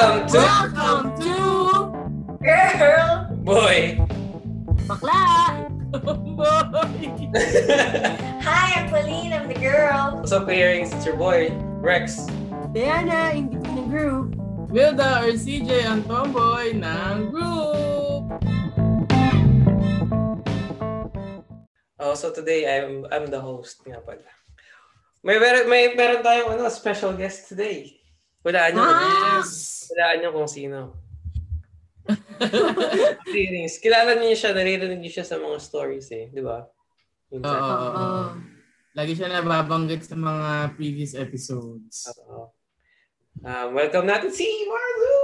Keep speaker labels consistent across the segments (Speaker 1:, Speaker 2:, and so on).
Speaker 1: Welcome to
Speaker 2: Welcome to
Speaker 3: Girl!
Speaker 1: Boy.
Speaker 2: Bakla! Boy!
Speaker 3: Hi, I'm Pauline. I'm the girl.
Speaker 1: What's up, hearings? It's your boy, Rex.
Speaker 2: Diana, in the group.
Speaker 4: Wilda or CJ ang tomboy ng group.
Speaker 1: Oh, so today I'm I'm the host nga pala. May meron may meron tayong ano special guest today. Walaan niyo
Speaker 2: Ah!
Speaker 1: walaan niyo kung sino. Hearings. Kilala niyo siya, naririnig niyo siya sa mga stories eh, di ba?
Speaker 4: Oo.
Speaker 2: Oo.
Speaker 4: Lagi siya nababanggit sa mga previous episodes.
Speaker 1: Oo. Um, welcome natin si Marlu!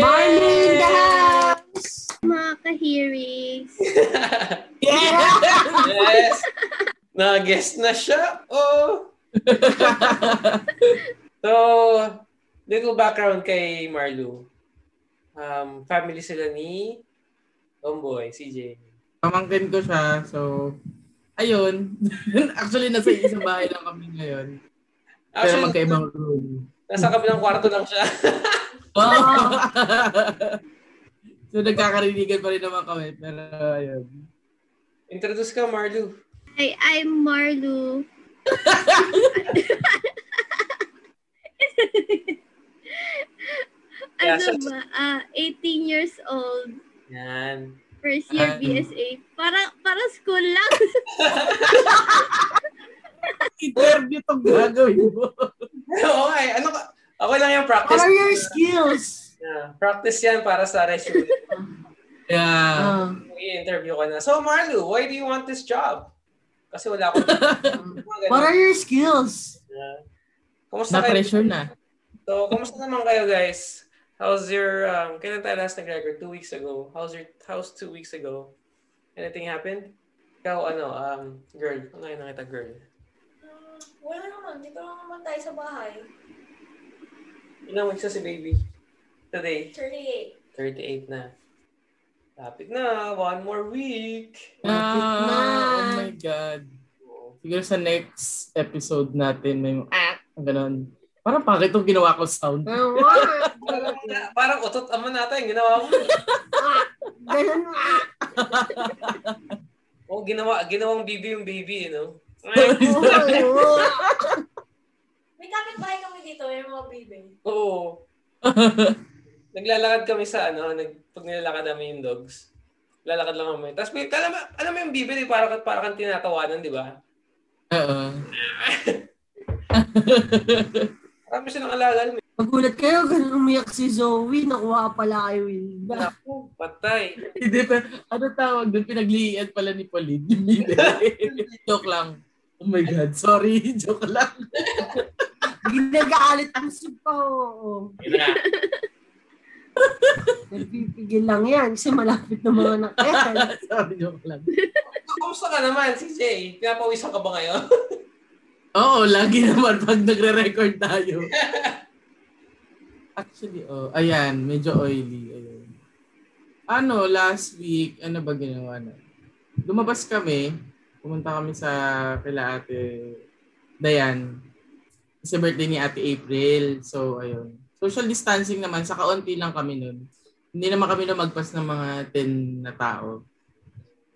Speaker 2: Marley in the house!
Speaker 5: mga ka-hearings.
Speaker 4: Yeah!
Speaker 1: yes! Na-guest na siya! Oh! So, little background kay Marlu. Um, family sila ni Tomboy, CJ.
Speaker 4: Pamangkin ko siya, so ayun. Actually, nasa isang bahay lang kami ngayon. Pero
Speaker 1: Actually,
Speaker 4: magkaibang room.
Speaker 1: nasa kabilang kwarto lang siya.
Speaker 4: so nagkakarinigan pa rin naman kami. Pero ayun.
Speaker 1: Introduce ka, Marlu.
Speaker 5: Hi, I'm Marlu.
Speaker 1: Yeah,
Speaker 5: ano
Speaker 1: so-
Speaker 5: ba? Ah, 18 years old.
Speaker 1: Yan.
Speaker 5: First year
Speaker 4: Ah.
Speaker 5: BSA. Para para school lang.
Speaker 4: Interview tong gagawin mo.
Speaker 1: Oo nga eh. Ano ka? Ako lang yung
Speaker 2: What
Speaker 1: practice.
Speaker 2: are your skills?
Speaker 1: Yeah, practice yan para sa resume.
Speaker 4: Yeah.
Speaker 2: Ah.
Speaker 1: I-interview ka na. So, Marlu, why do you want this job? Kasi wala akong...
Speaker 2: What are your skills?
Speaker 1: Yeah. Kumusta kayo?
Speaker 4: Na-pressure na.
Speaker 1: So, kumusta naman kayo guys? How's your, um, kailan tayo last nag-record? Two weeks ago. How's your, how's two weeks ago? Anything happened? Ikaw, ano, um, girl. Ano yung nakita, girl?
Speaker 3: Hmm, wala naman. Dito lang naman tayo sa bahay.
Speaker 1: Ilang weeks na si baby? Today?
Speaker 3: 38.
Speaker 1: 38 na. Lapit na. One more week.
Speaker 4: Ah,
Speaker 2: na.
Speaker 4: oh my God. Siguro sa next episode natin may ah, ganun. Parang bakit itong ginawa ko sound?
Speaker 1: Parang, parang utot ama natin. Ginawa mo.
Speaker 2: Ganun ah.
Speaker 1: Oh, ginawa, ginawang baby yung baby, you know?
Speaker 3: May kapitbahay kami dito. May mga baby.
Speaker 1: Oo. Naglalakad kami sa ano, nag, pag nilalakad namin yung dogs. Lalakad lang kami. Tapos may, alam, alam mo yung bibi, di, para, para kang tinatawanan, di ba?
Speaker 4: Oo.
Speaker 1: Marami silang alagal.
Speaker 2: Magulat kayo, ganun umiyak si Zoe. Nakuha pala kay Wilda.
Speaker 1: Naku, patay.
Speaker 4: Hindi pa, ano tawag doon? Pinagliian pala ni Pauline. Yung bibig. Joke lang. Oh my God, sorry. Joke lang.
Speaker 2: Ginagalit ang sipa. Oo.
Speaker 1: Yun na.
Speaker 2: Nagpipigil lang yan kasi malapit na mga anak yan.
Speaker 4: sorry, joke lang.
Speaker 1: Kamusta ka naman, CJ? Pinapawisan ka ba ngayon?
Speaker 4: Oo, lagi naman pag nagre-record tayo. Actually, oh, ayan, medyo oily. Ayun. Ano, last week, ano ba ginawa na? Lumabas kami, pumunta kami sa kila ate Dayan. Kasi birthday ni ate April. So, ayun. Social distancing naman, sa kaunti lang kami nun. Hindi naman kami lumagpas ng mga 10 na tao.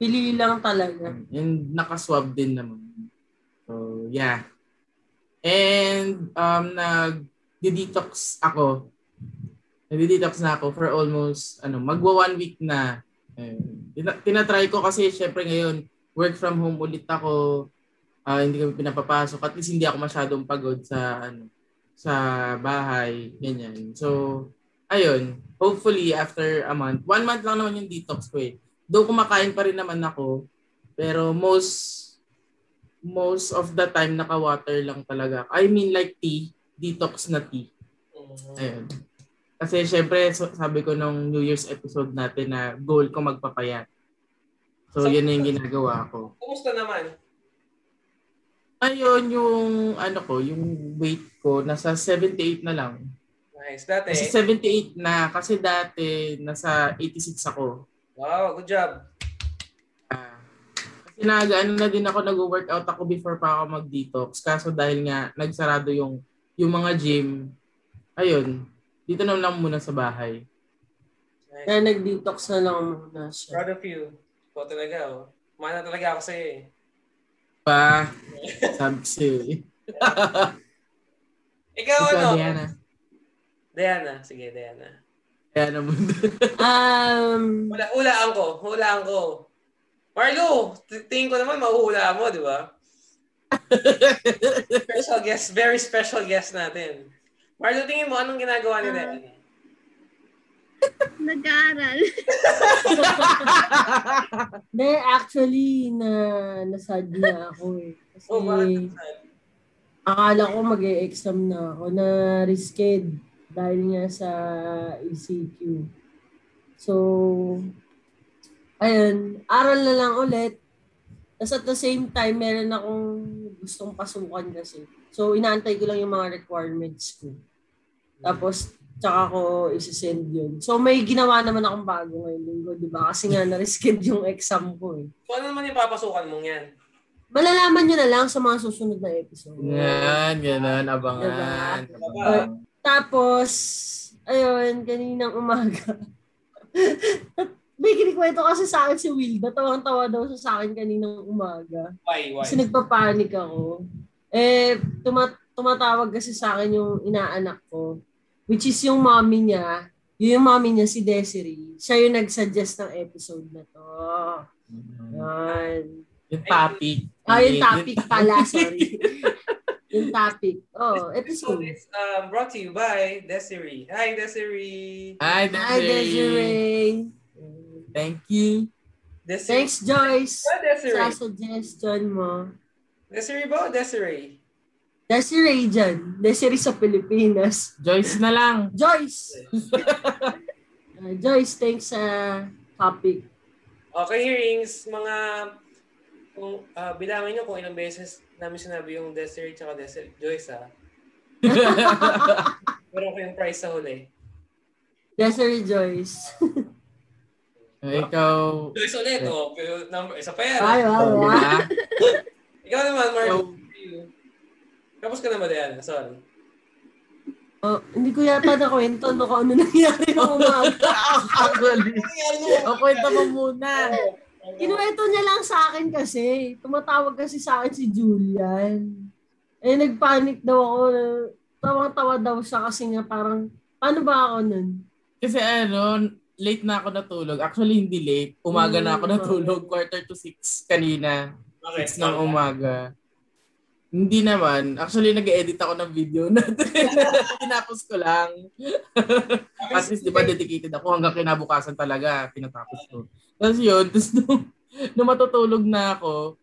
Speaker 2: Pili lang talaga.
Speaker 4: And nakaswab din naman. Yeah. And um nag-detox ako. Nag-detox na ako for almost ano, magwa one week na. Tina- tinatry ko kasi syempre ngayon work from home ulit ako. Ah, hindi kami pinapapasok. At least hindi ako masyadong pagod sa ano sa bahay, ganyan. So, ayun. Hopefully, after a month. One month lang naman yung detox ko eh. Though kumakain pa rin naman ako, pero most most of the time naka-water lang talaga. I mean like tea, detox na tea. Ayun. Kasi syempre, so- sabi ko nung New Year's episode natin na goal ko magpapayat. So,
Speaker 1: So-
Speaker 4: yun na yung ginagawa ko.
Speaker 1: Kumusta naman?
Speaker 4: Ayun, yung ano ko, yung weight ko, nasa 78 na lang.
Speaker 1: Nice. Dati,
Speaker 4: Kasi 78 na, kasi dati nasa 86 ako.
Speaker 1: wow, good job.
Speaker 4: Ah, kasi nag, ano na din ako, nag-workout ako before pa ako mag-detox. Kaso dahil nga, nagsarado yung, yung mga gym, ayun, dito na lang muna sa bahay.
Speaker 1: Nice.
Speaker 2: Kaya nag-detox na lang muna siya.
Speaker 1: Proud of you. Ikaw talaga, oh. Mana talaga ako sa'yo eh.
Speaker 4: Pa, sabi ko sa'yo eh.
Speaker 1: Ikaw,
Speaker 4: Ikaw,
Speaker 1: ano?
Speaker 4: Diana.
Speaker 1: Diana. Sige, Diana.
Speaker 4: Diana muna.
Speaker 2: Um,
Speaker 1: Hula, hulaan ko. Hulaan ko. Marlo, tingin ko naman mahuhulaan mo, di ba? special guest, very special guest natin. Marlo, tingin mo, anong ginagawa ni Diana?
Speaker 5: Nag-aaral.
Speaker 2: Hindi, actually, na nasad na ako eh. Kasi,
Speaker 1: Oh, bakit?
Speaker 2: akala ko mag exam na ako na risked dahil nga sa ECQ. So, ayun, aral na lang ulit. Tapos at the same time, meron akong gustong pasukan kasi. So, inaantay ko lang yung mga requirements ko. Tapos, tsaka ko isi-send yun. So, may ginawa naman akong bago ngayong linggo, di ba? Kasi nga, na-risked yung exam ko eh.
Speaker 1: So, ano naman yung papasukan mong yan?
Speaker 2: Malalaman nyo na lang sa mga susunod na episode.
Speaker 4: Yan, ganun, abangan.
Speaker 1: Diba?
Speaker 2: Tapos, ayun, kaninang umaga. May kinikwento kasi sa akin si Wilda. Tawang-tawa daw siya sa akin kaninang umaga.
Speaker 1: Why, why?
Speaker 2: Kasi nagpapanik ako. Eh, tuma- tumatawag kasi sa akin yung inaanak ko. Which is yung mommy niya. Yun yung mommy niya, si Desiree. Siya yung nag-suggest ng episode na to. Yan.
Speaker 4: Yung topic.
Speaker 2: Ah, yung topic pala, sorry. yung topic. Oh,
Speaker 1: So,
Speaker 2: episode.
Speaker 1: it's um, brought to you by Desiree. Hi, Desiree.
Speaker 4: Hi,
Speaker 2: Hi,
Speaker 4: Desiree. Thank you.
Speaker 1: Desiree.
Speaker 2: Thanks, Joyce.
Speaker 1: Hi, Desiree.
Speaker 2: Sa suggestion mo.
Speaker 1: Desiree ba o Desiree?
Speaker 2: Desiree dyan. Desiree sa Pilipinas.
Speaker 4: Joyce na lang.
Speaker 2: Joyce! Uh, Joyce, thanks sa topic.
Speaker 1: Okay, hearings, mga kung uh, bilangin nyo kung ilang beses namin sinabi yung Desiree tsaka Desiree. Joyce, ha? Meron ko yung prize sa huli.
Speaker 2: Desiree Joyce.
Speaker 4: Eh, Ikaw,
Speaker 1: Joyce ulit, oh. Pero number, isa pa yan.
Speaker 2: Ay, ay.
Speaker 4: diba?
Speaker 1: Ikaw naman, Mark.
Speaker 4: So-
Speaker 1: Tapos ka na ba, Diana? Sorry.
Speaker 2: Oh, hindi ko yata nakwento no kung ano nangyari ng umaga.
Speaker 4: Actually, o kwento mo muna.
Speaker 2: Kinuwento niya lang sa akin kasi. Tumatawag kasi sa akin si Julian. Eh, nagpanic daw ako. Tawang-tawa daw siya kasi nga parang, paano ba ako nun?
Speaker 4: Kasi ano, late na ako natulog. Actually, hindi late. Umaga na ako
Speaker 2: Mm.
Speaker 4: natulog. Quarter to six kanina.
Speaker 1: Okay.
Speaker 4: Six ng umaga. Hindi naman. Actually, nag-edit ako ng video na tinapos ko lang. At least, di ba, dedicated ako hanggang kinabukasan talaga. Tinatapos ko. Tapos yun, tapos nung, nung matutulog na ako,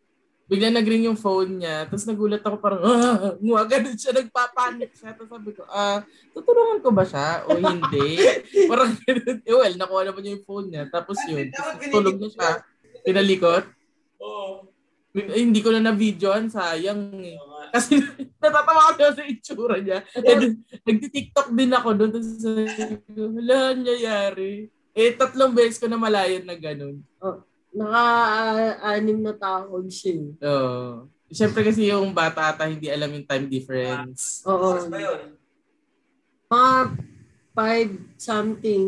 Speaker 4: bigla nag-ring yung phone niya. Tapos nagulat ako parang, ah, nga ganun siya, nagpapanik siya. Tapos sabi ko, ah, tutulungan ko ba siya o hindi? parang ganun. Eh, well, nakuha naman niya yung phone niya. Tapos yun, tapos tulog na siya. Pinalikot.
Speaker 1: Oo.
Speaker 4: Eh, hindi ko na na-videoan, sayang eh. Kasi natatawa ako sa itsura niya. And nagti-tiktok din ako doon. Tapos sabi ko, hala, nangyayari. Eh, tatlong beses ko na malayan na ganun.
Speaker 2: Naka-anim na taon siya. eh.
Speaker 4: Oo. Siyempre kasi yung bata ata hindi alam yung time difference.
Speaker 2: Oo.
Speaker 1: Ba yun?
Speaker 2: Mga 5 something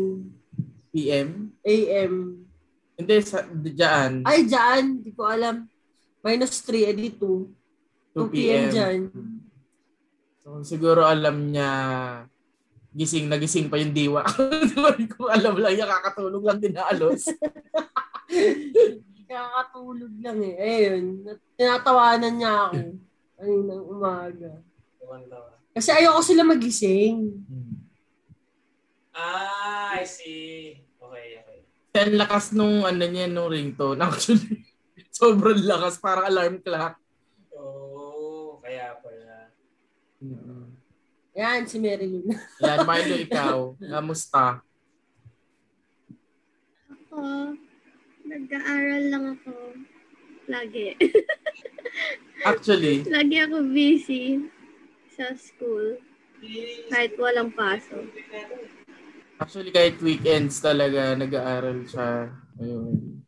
Speaker 4: PM?
Speaker 2: AM.
Speaker 4: Hindi, sa, dyan.
Speaker 2: Ay, dyan. Hindi ko alam. Minus 3, edi 2. 2 p.m. dyan.
Speaker 4: So, siguro alam niya gising, nagising pa yung diwa. Hindi ko alam lang, yung kakatulog lang din na alos.
Speaker 2: Kakatulog lang eh. Ayun. Tinatawanan niya ako. Kaninang umaga.
Speaker 1: Tuwan-tawa.
Speaker 2: Kasi ayoko sila magising.
Speaker 1: Ah, I see. Okay, okay.
Speaker 4: Ang lakas nung ano niya, nung ringtone. Actually, sobrang lakas, parang alarm clock.
Speaker 1: Oh, kaya pala.
Speaker 2: Yan, si Mary Lou.
Speaker 4: Yan, Milo, ikaw. Kamusta?
Speaker 5: Ako, nag-aaral lang ako. Lagi.
Speaker 4: Actually,
Speaker 5: Lagi ako busy sa school. Kahit walang pasok.
Speaker 4: actually kahit weekends talaga nag-aaral siya. Ayun.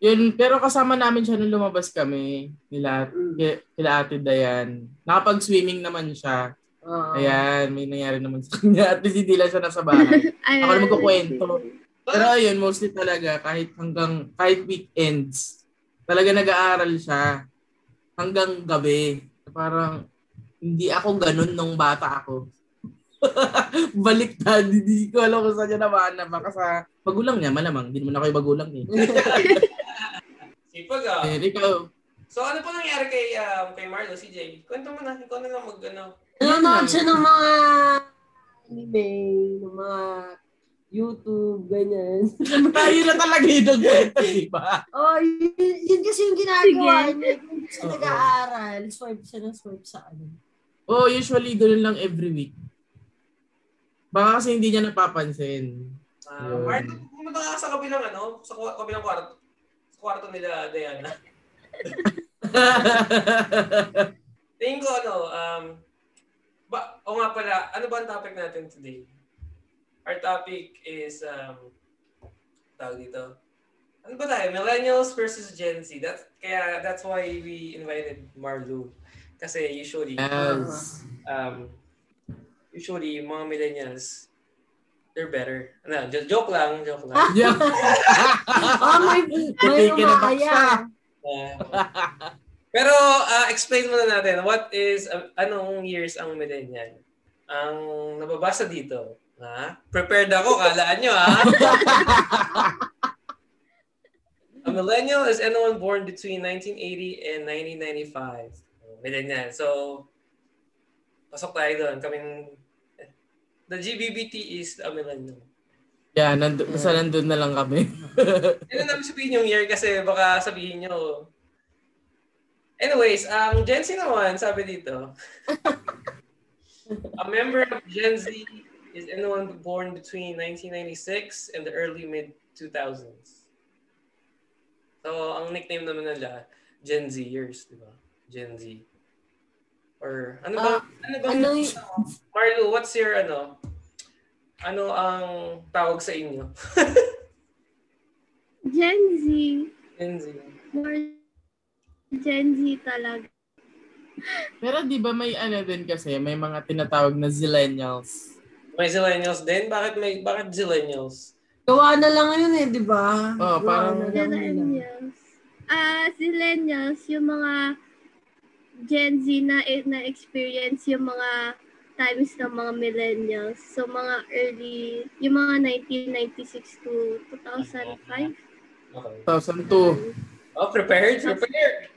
Speaker 4: Yun, pero kasama namin siya nung lumabas kami nila, ki- kila Ate Dayan. Nakapag-swimming naman siya.
Speaker 2: Oo.
Speaker 4: Ayan, may nangyari naman sa kanya. At least hindi lang siya nasa bahay.
Speaker 5: Ay,
Speaker 4: Ako na magkukwento. Pero ayun, mostly talaga, kahit hanggang, kahit weekends, talaga nag-aaral siya hanggang gabi. Parang, hindi ako ganun nung bata ako. Baliktad, hindi ko alam kung saan niya naman na baka sa magulang niya, malamang. Hindi naman ako yung magulang eh.
Speaker 1: Sipag ah.
Speaker 4: Eh, ikaw,
Speaker 1: So ano pa nangyari kay um, kay Marlo, si Jay? Kwento mo na, ikaw na lang mag ano.
Speaker 2: Nanonood siya ng mga anime, ng mga YouTube, ganyan.
Speaker 4: tayo na talaga yung nagkwento, di ba?
Speaker 2: oh, yun, yun kasi yung ginagawa
Speaker 5: Sige.
Speaker 2: niya. Gusto
Speaker 4: Oo.
Speaker 2: nag-aaral, swipe siya ng swipe sa ano.
Speaker 4: Oh, usually ganun lang every week. Baka kasi hindi niya napapansin.
Speaker 1: Uh,
Speaker 4: Yun.
Speaker 1: Marlo, pumunta ka sa kabilang ano, sa kabilang kwarto. Sa kwarto nila Diana. Tingin ko ano, um, ba, o nga pala, ano ba ang topic natin today? Our topic is, um, tawag dito, ano ba tayo? Millennials versus Gen Z. That's, kaya that's why we invited Marlo. Kasi usually,
Speaker 4: yes.
Speaker 1: um, usually, yung mga millennials, they're better. Ano, jo- joke lang, joke lang.
Speaker 4: Yeah.
Speaker 2: Ah, may, may umaya.
Speaker 1: Uh, pero, uh, explain muna natin, what is, uh, anong years ang millennial? Ang nababasa dito, ha? Prepared ako, kalaan nyo, ha? A millennial is anyone born between 1980 and 1995. Millennial. So, pasok tayo doon. Kaming, the GBBT is a millennial.
Speaker 4: yeah, nandun, basta nandun na lang kami.
Speaker 1: Hindi na namin sabihin yung year kasi baka sabihin nyo. Anyways, ang Gen Z naman, sabi dito, a member of Gen Z is anyone born between 1996 and the early mid-2000s. So, ang nickname naman nila, Gen Zers, di ba? Gen Z. Or, ano ba?
Speaker 2: Ah,
Speaker 1: ano ba?
Speaker 2: ano y-
Speaker 1: Marlo, what's your, ano, ano ang tawag sa inyo?
Speaker 5: Gen Z.
Speaker 1: Gen Z.
Speaker 5: More Gen Z talaga.
Speaker 4: Pero di ba may ano din kasi, may mga tinatawag na zillennials.
Speaker 1: May zillennials din? Bakit may bakit zillennials?
Speaker 2: Gawa na lang yun eh, di ba?
Speaker 4: Oo,
Speaker 2: Gawa
Speaker 4: parang-
Speaker 2: na lang.
Speaker 5: Millennials. Ah, millennials, yung mga Gen Z na na experience yung mga times ng mga millennials. So mga early, yung mga 1996 to 2005.
Speaker 1: Okay.
Speaker 4: 2002.
Speaker 1: Oh, prepared? Prepared!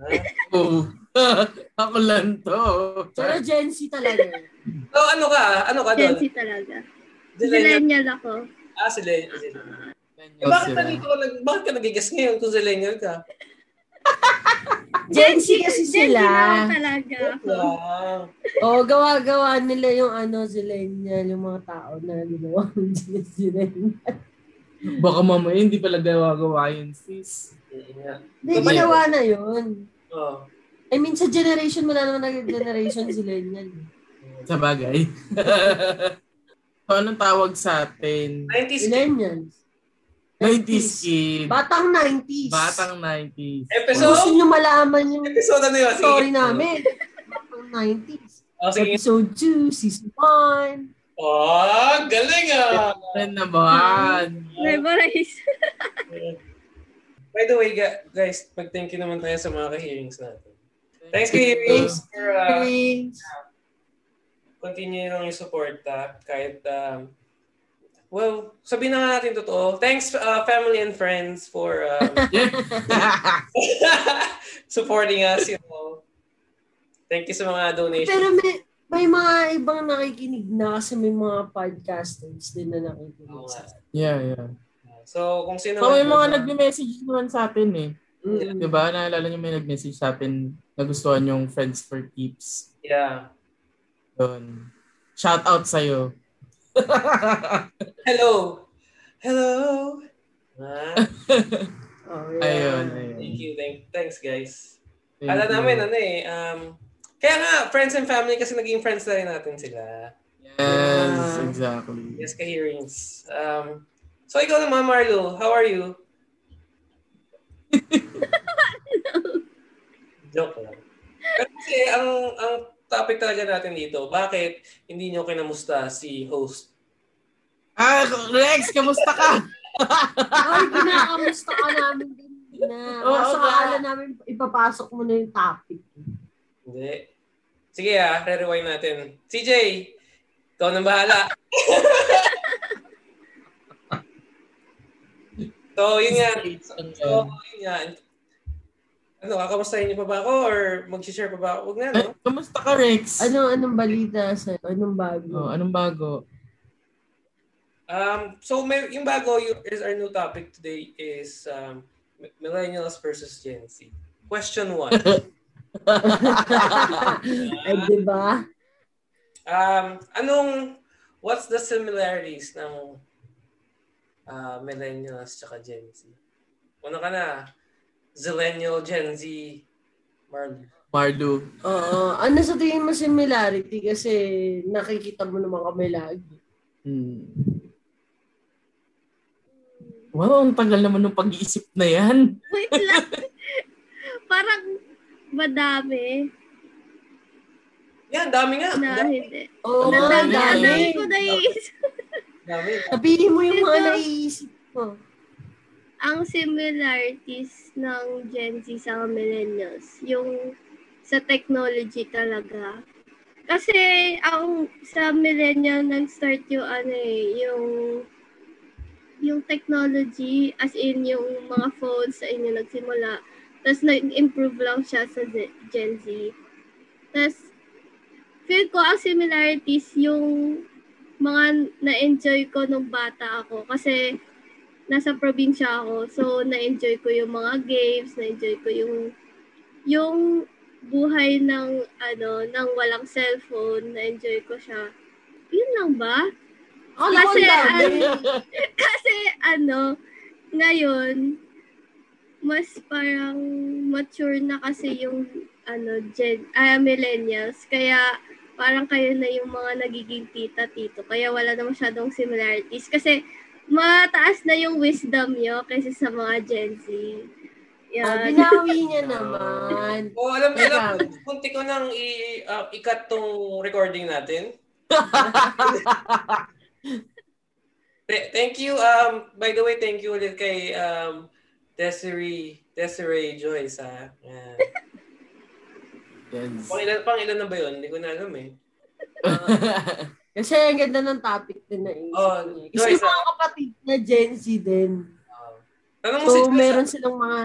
Speaker 1: Ah.
Speaker 4: Oh. Ako lang to.
Speaker 2: Pero Gen Z talaga.
Speaker 1: So, ano ka? Ano ka
Speaker 5: Gen
Speaker 1: doon?
Speaker 5: Z talaga.
Speaker 1: Zillennial?
Speaker 5: Ako.
Speaker 1: Ah, zillennial. zillennial. Eh, bakit
Speaker 4: sila.
Speaker 1: nandito ka, nag- bakit ka nagigas ngayon kung zillennial ka?
Speaker 2: Gen Z kasi
Speaker 5: Gen Z
Speaker 2: sila.
Speaker 5: talaga.
Speaker 1: Wow.
Speaker 2: Oo, gawa-gawa nila yung ano, zillennial, yung mga tao na ginawa ng zillennial.
Speaker 4: Baka mamaya hindi pala gawa-gawa yun, sis.
Speaker 2: Hindi,
Speaker 1: Totoo
Speaker 2: ginawa na yun.
Speaker 1: Oh.
Speaker 2: I mean, sa generation, wala naman nag-generation zillennial.
Speaker 4: Sa bagay. so, anong tawag sa atin?
Speaker 1: 90s
Speaker 2: Millennials.
Speaker 4: 90s kid.
Speaker 2: Batang 90s.
Speaker 4: Batang 90s.
Speaker 2: Kung
Speaker 1: episode?
Speaker 2: gusto nyo malaman yung
Speaker 1: Episode ano yun? Sige.
Speaker 2: story namin. Batang 90s.
Speaker 1: Oh, sige.
Speaker 2: Episode 2, season 1.
Speaker 1: Oh, galing ah!
Speaker 4: Friend naman.
Speaker 5: Memorize.
Speaker 1: By the way, guys, mag-thank you naman tayo sa mga ka-hearings natin. Thanks kay hearings for uh,
Speaker 2: Thanks.
Speaker 1: continue lang yung support ah, kahit um, well, sabihin na nga natin totoo. Thanks uh, family and friends for um, supporting us, you know. Thank you sa mga donations.
Speaker 2: Pero may, may mga ibang nakikinig na kasi may mga podcasters din na nakikinig
Speaker 1: Oo
Speaker 2: sa
Speaker 4: yeah, yeah.
Speaker 1: So, kung sino
Speaker 4: So, may mga nagme-message naman sa atin eh.
Speaker 2: Mm.
Speaker 4: Di ba? Naalala niyo may nag-message sa atin na gustuhan yung Friends for Keeps.
Speaker 1: Yeah.
Speaker 4: Doon. Shout out sa'yo.
Speaker 1: Hello. Hello. Ah,
Speaker 2: Oh,
Speaker 4: ayun, ayun.
Speaker 1: thank you. Thank, thanks, guys.
Speaker 4: Thank you.
Speaker 1: namin, ano eh, um, kaya nga, friends and family kasi naging friends na rin natin sila.
Speaker 4: Yes, exactly.
Speaker 1: Yes, ka-hearings. Um, so, ikaw naman, Marlo, how are you? Joke lang. Pero kasi, ang, ang topic talaga natin dito. Bakit hindi nyo kinamusta si host?
Speaker 4: Ah, Rex, kamusta ka?
Speaker 2: Ay, kinakamusta ka namin din na.
Speaker 4: Oo
Speaker 2: Kaso
Speaker 4: nga.
Speaker 2: akala namin ipapasok mo na yung topic.
Speaker 1: Hindi. Sige ah, re-rewind natin. CJ, ikaw nang bahala. so, yun nga. So, yun nga. Ano, kakamustahin niyo pa ba ako or mag-share pa ba ako? Huwag na, no?
Speaker 4: Eh, kamusta ka, Rex?
Speaker 2: Ano, anong balita sa Anong bago?
Speaker 4: Oh, anong bago?
Speaker 1: Um, so, may, yung bago, yung, is our new topic today is um, Millennials versus Gen Z. Question one.
Speaker 2: Ay, di ba?
Speaker 1: Um, anong, what's the similarities ng uh, millennials tsaka Gen Z? Una ka na, Zillennial, Gen Z, Marley.
Speaker 4: Marlo.
Speaker 2: Oo. Ano sa tingin mo similarity? Kasi nakikita mo naman kami lagi.
Speaker 4: Hmm. Wow, ang tagal naman ng pag-iisip na yan.
Speaker 5: Wait lang. Parang madami
Speaker 1: Yan, dami nga.
Speaker 5: na
Speaker 1: Dami.
Speaker 5: hindi.
Speaker 2: Oo,
Speaker 4: Ang
Speaker 5: dami, dami
Speaker 2: dami.
Speaker 5: naiisip.
Speaker 1: Dami.
Speaker 2: Sabihin mo yung mga naiisip mo.
Speaker 5: Ang similarities ng Gen Z sa millennials, yung sa technology talaga. Kasi ang sa millennial nag-start yung ano eh, yung yung technology as in yung mga phones sa inyo nagsimula. Tapos nag-improve lang siya sa Gen Z. Tapos feel ko ang similarities yung mga na-enjoy ko nung bata ako kasi nasa probinsya ako. So, na-enjoy ko yung mga games, na-enjoy ko yung yung buhay ng ano, ng walang cellphone, na-enjoy ko siya. Yun lang ba?
Speaker 2: Ko
Speaker 5: Kasi,
Speaker 2: dami.
Speaker 5: Kasi ano, ngayon, mas parang mature na kasi yung ano, gen, ah, millennials. Kaya parang kayo na yung mga nagiging tita, tito. Kaya wala na masyadong similarities. Kasi mataas na yung wisdom nyo kaysa sa mga Gen Z.
Speaker 2: Oh,
Speaker 5: Yan.
Speaker 2: binawi niya naman.
Speaker 1: Oh, alam mo, alam mo, kunti ko nang i, uh, ikat tong recording natin. Th- thank you. Um, by the way, thank you ulit kay um, Desiree, Desiree Joyce. Ha? Yan.
Speaker 4: Yes.
Speaker 1: Pang ilan, pang ilan na ba yun? Hindi ko na alam eh.
Speaker 2: Kasi ang ganda ng topic din na isip
Speaker 1: Oh.
Speaker 2: Kasi yung mga kapatid na Gen Z din.
Speaker 1: Uh, tanong mo si
Speaker 2: So,
Speaker 1: Joyce.
Speaker 2: meron silang mga,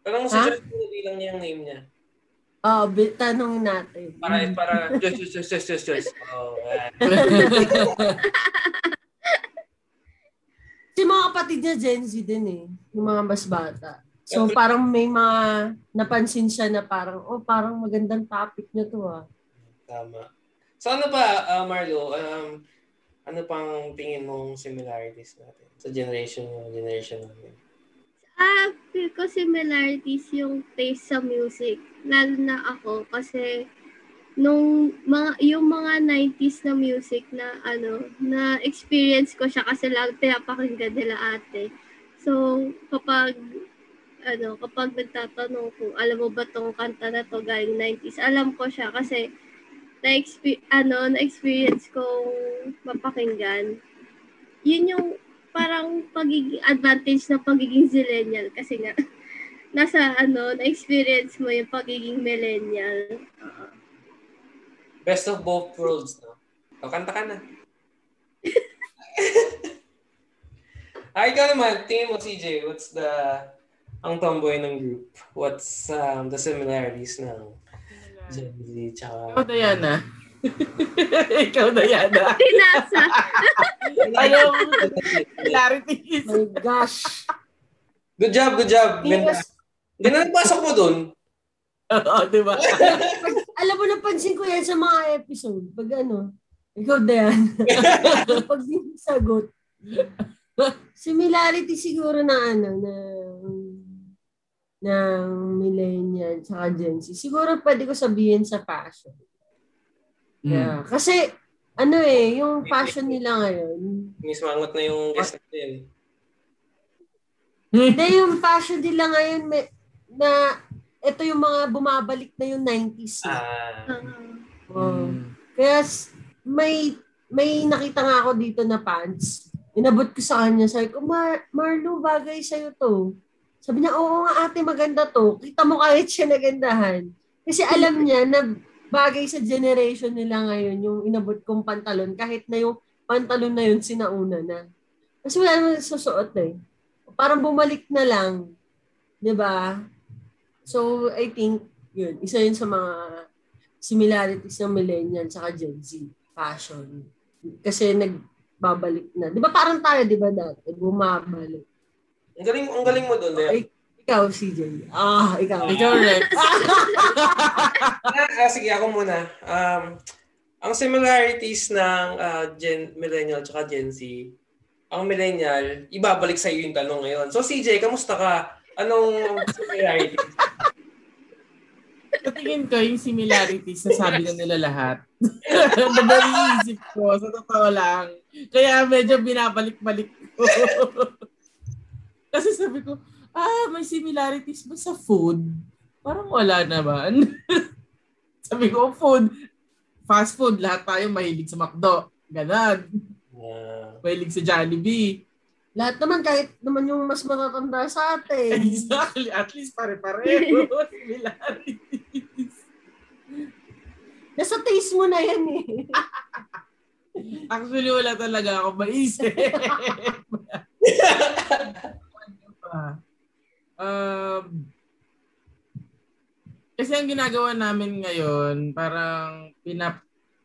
Speaker 1: Tanong mo si? Joyce kung bilang niya yung name niya.
Speaker 2: ah, uh, tanongin natin.
Speaker 1: Para, para, Joyce, Joyce, Joyce, Joyce, Joyce. Oh.
Speaker 2: Kasi mga kapatid niya Gen Z din eh. Yung mga mas bata. So, parang may mga napansin siya na parang, oh, parang magandang topic niya to ah.
Speaker 1: Tama. So ano pa, uh, Marlo, um, ano pang tingin mong similarities natin sa generation mo, generation namin?
Speaker 5: Ah, feel ko similarities yung taste sa music. Lalo na ako kasi nung mga yung mga 90s na music na ano na experience ko siya kasi lang pinapakinggan nila ate. So kapag ano kapag nagtatanong ko alam mo ba tong kanta na to galing 90s alam ko siya kasi na ano na experience kong mapakinggan yun yung parang pagiging advantage ng pagiging zillennial kasi nga nasa ano na experience mo yung pagiging millennial Oo.
Speaker 1: Best of both worlds, no? O, kanta ka na. Ay, ikaw naman, tingin mo, CJ, what's the, ang tomboy ng group? What's um, the similarities ng Gen Z
Speaker 4: Ikaw,
Speaker 1: tsaka...
Speaker 4: Diana. Ikaw, Diana.
Speaker 5: pinasa
Speaker 4: Ayaw. Clarity is.
Speaker 2: My gosh.
Speaker 1: Good job, good job. Ganda.
Speaker 2: Yes.
Speaker 1: Ganda nagpasok mo dun.
Speaker 4: Oo, di ba?
Speaker 2: Alam mo, napansin ko yan sa mga episode. Pag ano, ikaw na yan. Pag di sagot. Similarity siguro na ano, na ng millennial sa Gen Z. Siguro pwede ko sabihin sa fashion.
Speaker 4: Mm.
Speaker 2: Yeah. Kasi, ano eh, yung fashion nila ngayon,
Speaker 1: Miss Mangot na yung guest natin.
Speaker 2: hindi yung fashion nila ngayon, may, na ito yung mga bumabalik na yung 90s. eh.
Speaker 1: Ah.
Speaker 2: Oh.
Speaker 4: Mm.
Speaker 2: Kaya may may nakita nga ako dito na pants. Inabot ko sa kanya. Sabi ko, Mar Marlo, bagay sa'yo to. Sabi niya, oo nga ate, maganda to. Kita mo kahit siya nagandahan. Kasi alam niya na bagay sa generation nila ngayon yung inabot kong pantalon. Kahit na yung pantalon na yun sinauna na. Kasi wala naman susuot eh. Parang bumalik na lang. ba? So, I think, yun, isa yun sa mga similarities ng millennial sa Gen Z fashion. Kasi nagbabalik na. Di ba parang tayo, di ba dati? Bumabalik.
Speaker 1: Ang galing, ang galing mo doon, Leo.
Speaker 2: Ay, ikaw, CJ. Ah, ikaw.
Speaker 4: Ikaw, Rex.
Speaker 1: Ah, sige, ako muna. Um, ang similarities ng ah, Gen Millennial at Gen Z, ang Millennial, ibabalik sa iyo yung tanong ngayon. So CJ, kamusta ka? Anong similarities?
Speaker 4: Sa tingin ko, yung similarities na sabi na nila lahat. Nabaliisip ko, sa totoo lang. Kaya medyo binabalik-balik ko. Kasi sabi ko, ah, may similarities ba sa food? Parang wala naman. sabi ko, food, fast food, lahat tayo mahilig sa McDo. Ganon.
Speaker 1: Ah,
Speaker 4: Mahilig sa Jollibee.
Speaker 2: Lahat naman, kahit naman yung mas matatanda sa atin.
Speaker 4: Exactly. At least pare-pareho. similarities.
Speaker 2: Nasa taste mo na yan eh.
Speaker 4: Actually, wala talaga ako maisip. Um, kasi ang ginagawa namin ngayon, parang pinap...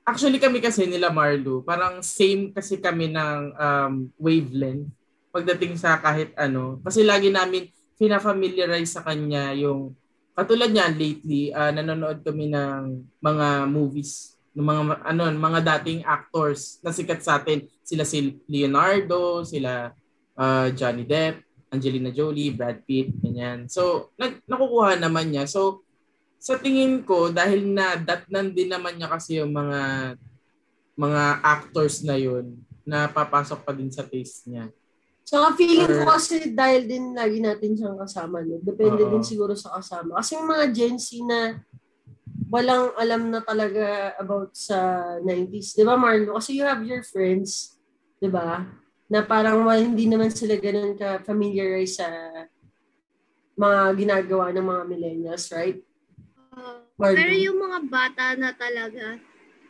Speaker 4: Actually kami kasi nila Marlo, parang same kasi kami ng um, wavelength pagdating sa kahit ano. Kasi lagi namin fina-familiarize sa kanya yung katulad niya lately, ah, nanonood kami ng mga movies ng mga ano mga dating actors na sikat sa atin sila si Leonardo sila ah, Johnny Depp Angelina Jolie Brad Pitt ganyan so nag, nakukuha naman niya so sa tingin ko dahil na datnan din naman niya kasi yung mga mga actors na yun na papasok pa din sa taste niya
Speaker 2: Saka feeling ko
Speaker 4: Or-
Speaker 2: kasi dahil din lagi natin siyang kasama. No? Depende
Speaker 4: Oo.
Speaker 2: din siguro sa kasama. Kasi yung mga Gen Z na walang alam na talaga about sa 90s. Di ba Marlo? Kasi you have your friends, di ba? Na parang wal- hindi naman sila ganun ka-familiarize sa mga ginagawa ng mga millennials, right?
Speaker 5: Uh, pero yung mga bata na talaga,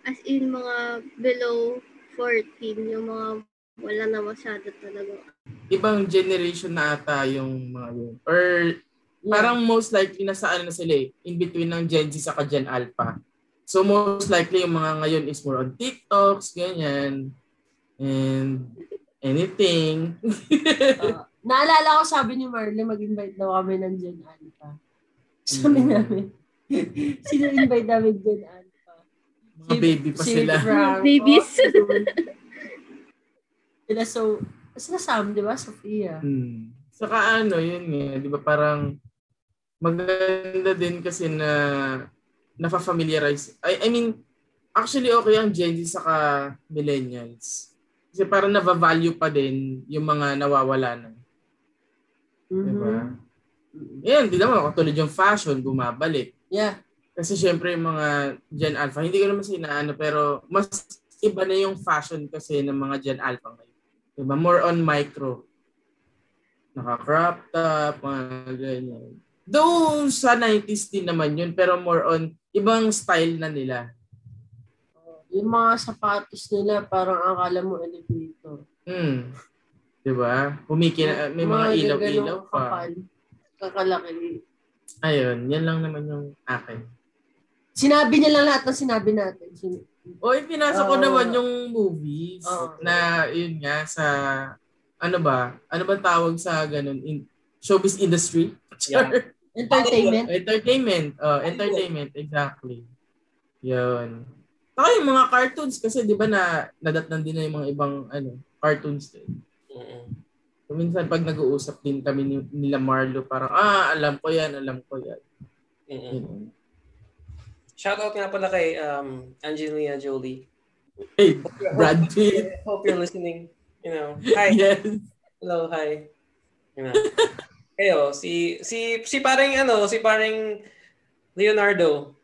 Speaker 5: as in mga below 14, yung mga wala na masyado talaga.
Speaker 4: ibang generation na ata yung mga yun or Parang most likely nasa ano na sila eh, in between ng Gen Z sa Gen Alpha. So most likely yung mga ngayon is more on TikToks, ganyan. And anything.
Speaker 2: Ah, naalala ko sabi ni Marley, mag-invite daw kami ng Gen Alpha. Sabi
Speaker 4: Mm.
Speaker 2: namin, sino invite namin Gen Alpha?
Speaker 4: mga baby pa
Speaker 2: si
Speaker 4: sila.
Speaker 2: Franco,
Speaker 5: Babies.
Speaker 2: sila so, sila Sam, di ba? Sofia.
Speaker 4: Hmm. Saka ano, yun nga, di ba parang maganda din kasi na nafa-familiarize. I, I mean, actually okay ang Gen Z saka millennials. Kasi parang nava-value pa din yung mga nawawala na.
Speaker 2: Mhm.
Speaker 4: Di ba? Yan, di naman, katulad yung fashion, bumabalik.
Speaker 2: Yeah.
Speaker 4: Kasi syempre yung mga Gen Alpha, hindi ko naman sinaano, pero mas iba na yung fashion kasi ng mga Gen Alpha ngayon. Diba? More on micro. Naka-crop top, mga ganyan. Though sa 90s din naman yun, pero more on ibang style na nila.
Speaker 2: Yung mga sapatos nila, parang akala mo elevator.
Speaker 4: Hmm. Diba? Humiki may mga ilaw-ilaw pa.
Speaker 2: kapal, Kakalaki.
Speaker 4: Ayun, yan lang naman yung akin.
Speaker 2: Sinabi niya lang lahat ng sinabi natin. Sin-
Speaker 4: O, ipinasa ko
Speaker 2: Oo.
Speaker 4: naman yung movies
Speaker 2: Oo.
Speaker 4: na yun nga sa ano ba? Ano ba tawag sa ganun in showbiz industry?
Speaker 1: Yeah.
Speaker 2: Entertainment.
Speaker 4: entertainment. Oh, entertainment exactly. Yun. Saka yung mga cartoons kasi 'di ba na nadatnan din na yung mga ibang ano, cartoons din.
Speaker 1: Mm-mm.
Speaker 4: So, minsan pag nag-uusap din kami ni, nila Marlo parang ah alam ko 'yan, alam ko 'yan.
Speaker 1: Mm-mm.
Speaker 4: Yun.
Speaker 1: Shoutout nga pala kay um, Angelina Jolie.
Speaker 4: Hey, Brad Pitt.
Speaker 1: Hope you're listening. You know, hi.
Speaker 4: Yes.
Speaker 1: Hello, hi. You know. Kayo, si si si parang ano, si parang Leonardo.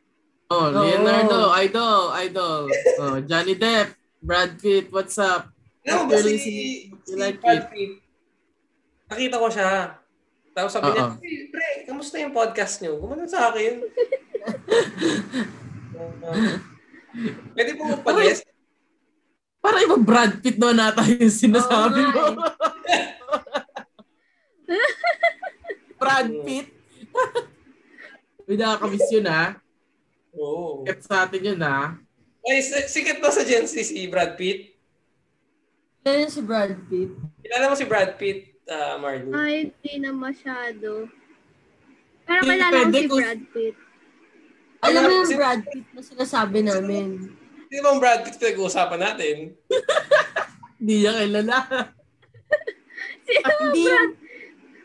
Speaker 4: Oh, Leonardo, idol, idol. Oh, Johnny Depp, Brad Pitt, what's up?
Speaker 1: Ba
Speaker 4: Really,
Speaker 1: si,
Speaker 4: si- like
Speaker 1: Brad Pitt? Nakita ko siya. Tapos sabi niya,
Speaker 4: Oo.
Speaker 1: hey, pre, kamusta yung podcast niyo? Gumanon sa akin. Uh, Pwede po mag-guest.
Speaker 4: Para iba Brad Pitt no nata yung sinasabi
Speaker 2: nga
Speaker 4: mo. Brad Pitt? Uy, nakakamiss yun ha.
Speaker 1: Oo.
Speaker 4: Ket sa atin yun ha.
Speaker 1: Ay, si- sikat ba sa Gen Z si Brad Pitt?
Speaker 2: Kaya si Brad Pitt.
Speaker 1: Kilala mo si Brad Pitt, uh, Marlo?
Speaker 5: Ay, hindi na masyado. Pero kilala ko si
Speaker 4: kung-
Speaker 5: Brad Pitt.
Speaker 2: Alam mo yung
Speaker 1: Si-
Speaker 2: Brad Pitt na sinasabi namin.
Speaker 1: Hindi ba Brad Pitt pinag-uusapan natin?
Speaker 4: Hindi niya kilala.
Speaker 5: Sino
Speaker 2: Hindi yung,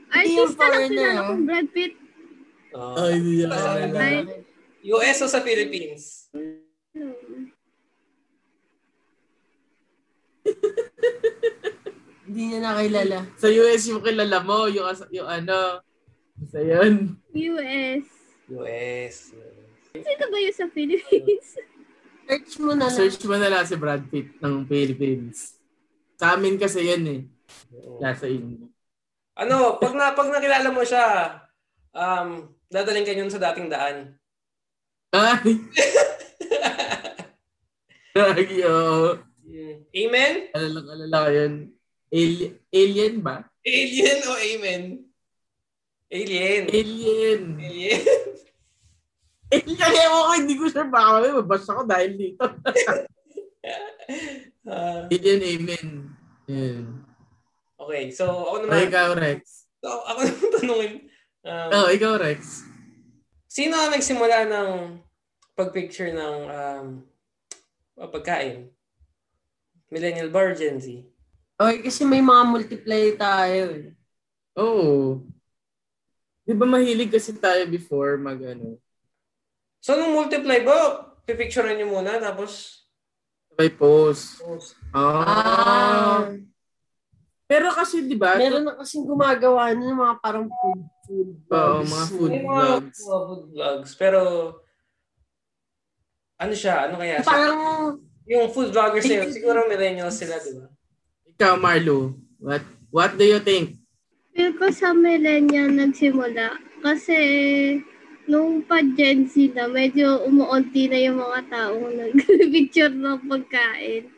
Speaker 2: Hindi yung
Speaker 5: Artista lang
Speaker 2: foreigner,
Speaker 5: kilala
Speaker 2: ah.
Speaker 5: kong Brad Pitt.
Speaker 1: Uh,
Speaker 4: Ay, hindi niya kilala.
Speaker 1: US o sa Philippines?
Speaker 2: hindi niya nakilala.
Speaker 4: Sa US yung kilala mo, yung, yung ano. Isa yun.
Speaker 5: US.
Speaker 1: US.
Speaker 5: Sino ba yun sa Philippines?
Speaker 2: Search mo na lang.
Speaker 4: Search mo na lang si Brad Pitt ng Philippines. Sa amin kasi yan eh. Wala sa inyo.
Speaker 1: Ano, pag na pag nakilala mo siya, um, dadaling ka yun sa dating daan.
Speaker 4: Ay! Lagi, oo.
Speaker 1: Amen?
Speaker 4: Alalang alala ko yun. Alien, alien ba?
Speaker 1: Alien o amen? Alien.
Speaker 4: Alien.
Speaker 1: Alien.
Speaker 4: Alien, ewan ko, hindi ko sure baka may mabasa ko dahil dito.
Speaker 1: Ah,
Speaker 4: Alien, amen. Yan.
Speaker 1: okay, so ako naman.
Speaker 4: ikaw, Rex.
Speaker 1: So, ako naman tanungin. Um,
Speaker 4: Oh, ikaw, Rex.
Speaker 1: Sino ang nagsimula ng pagpicture ng um, pagkain? Millennial ba or Gen Z?
Speaker 2: Okay, kasi may mga multiply tayo eh.
Speaker 4: Oo. Oh. Di ba mahilig kasi tayo before mag ano,
Speaker 1: So, nung multiply ba, pipicturean niyo muna tapos
Speaker 4: sabay post.
Speaker 1: post.
Speaker 4: Ah. Pero kasi di ba?
Speaker 2: Meron na kasing gumagawa ng mga parang food food
Speaker 4: Oo,
Speaker 2: vlogs.
Speaker 4: mga food
Speaker 1: May mga
Speaker 4: vlogs.
Speaker 1: mga food vlogs. Pero, ano siya? Ano kaya siya?
Speaker 2: Parang
Speaker 1: Yung food vloggers yun, siguro millennials sila, di ba?
Speaker 4: Ikaw, Marlo. What what do you think?
Speaker 5: Feel ko sa millennial nagsimula. Kasi nung pa Gen Z na, medyo umuunti na yung mga taong nag-picture ng pagkain.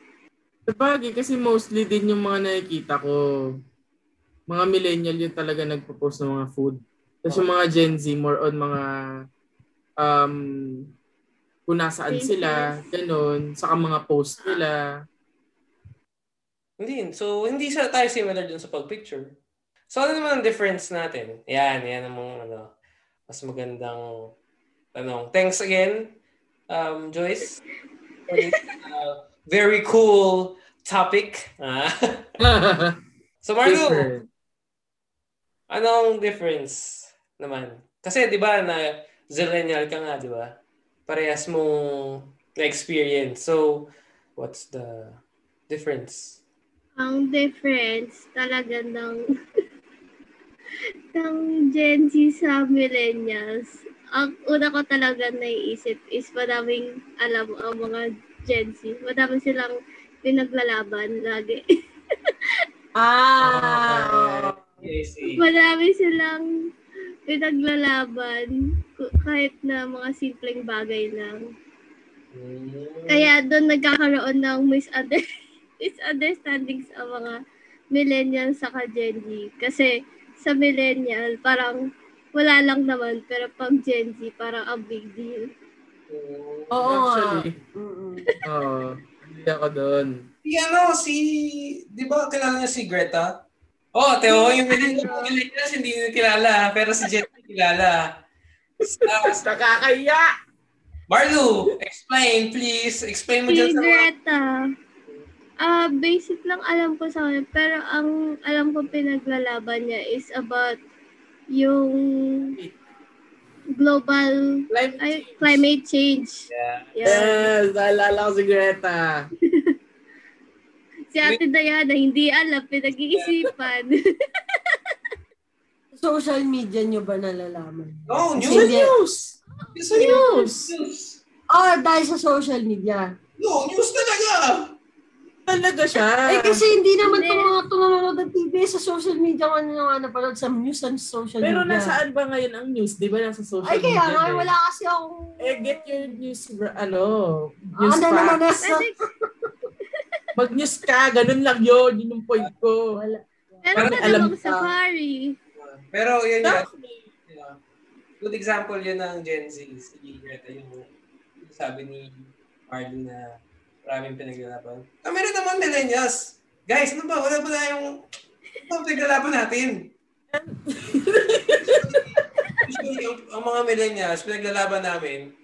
Speaker 4: Sabagay, kasi mostly din yung mga nakikita ko, mga millennial yung talaga nagpo-post ng mga food. Tapos yung mga Gen Z, more on mga um, kung nasaan sila, ganun, saka mga post nila.
Speaker 1: Hindi. So, hindi sa tayo similar dun sa pag-picture. So, ano naman ang difference natin? Yan, yan ang mga, ano, mas magandang tanong. Thanks again, um, Joyce. For this, uh, very cool topic. Ah. so, Margo,
Speaker 4: Different.
Speaker 1: Anong difference naman? Kasi, di ba, na zillennial ka nga, di ba? Parehas mong na-experience. So, what's the difference?
Speaker 5: Ang difference talaga ng ng Gen Z sa millennials. Ang una ko talaga naiisip is madaming alam ang mga Gen Z. Madami silang pinaglalaban lagi.
Speaker 2: ah
Speaker 1: I see.
Speaker 5: Madami silang pinaglalaban kahit na mga simpleng bagay lang.
Speaker 1: Mm.
Speaker 5: Kaya doon nagkakaroon ng misunder misunderstandings ang mga millennial sa Gen Z. Kasi sa millennial, parang wala lang naman. Pero pag Gen Z, parang a big deal.
Speaker 2: Oo nga.
Speaker 4: Actually, oo. Hindi ako doon.
Speaker 1: Si ano, si, di ba kilala niya si Greta? Oh, Teo, yung millennials, hindi nila kilala, pero si Jet kilala. Uh,
Speaker 4: Nakakaya!
Speaker 1: Marlo, explain, please. Explain mo dyan sa mga...
Speaker 5: Greta, ah basic lang alam ko sa kanya. Pero ang alam ko pinaglalaban niya is about yung global
Speaker 4: Climate
Speaker 5: ay,
Speaker 4: change.
Speaker 5: climate change.
Speaker 1: Yeah.
Speaker 5: Yeah.
Speaker 4: Yes, naalala ko si Greta.
Speaker 5: Si Ate Diana, hindi alam, pinag-iisipan.
Speaker 2: Social media nyo ba nalalaman?
Speaker 1: Oh, news!
Speaker 2: hindi-
Speaker 4: News!
Speaker 1: News!
Speaker 4: News!
Speaker 1: News!
Speaker 2: Oh, dahil sa social media.
Speaker 1: No, news talaga.
Speaker 4: Talaga siya.
Speaker 2: Eh kasi hindi naman
Speaker 5: Hindi.
Speaker 2: itong mga tumanonood ng TV sa social media kung ano nga napanood sa news and social
Speaker 4: Pero
Speaker 2: media.
Speaker 4: nasaan ba ngayon ang news? Di ba nasa social
Speaker 2: Ay, kaya
Speaker 4: media?
Speaker 2: nga,
Speaker 4: eh?
Speaker 2: wala kasi akong...
Speaker 4: Eh, get your news, bro- ano,
Speaker 2: Ah,
Speaker 4: news
Speaker 2: ano
Speaker 4: facts.
Speaker 2: naman nasa...
Speaker 4: Mag-news ka, ganun lang yun. Yun yung point ko.
Speaker 2: Wala.
Speaker 5: pero
Speaker 4: Parang alam ka.
Speaker 5: safari.
Speaker 1: Pero yun yun. Yeah. Good example yun ng Gen Z. Si Greta, yung, yung sabi ni Marley na maraming pinaglalaban. Kami rin naman millennials. Guys, ano ba? Wala ba na yung ano pinaglalaban natin? Usually, ang, ang mga millennials, pinaglalaban namin,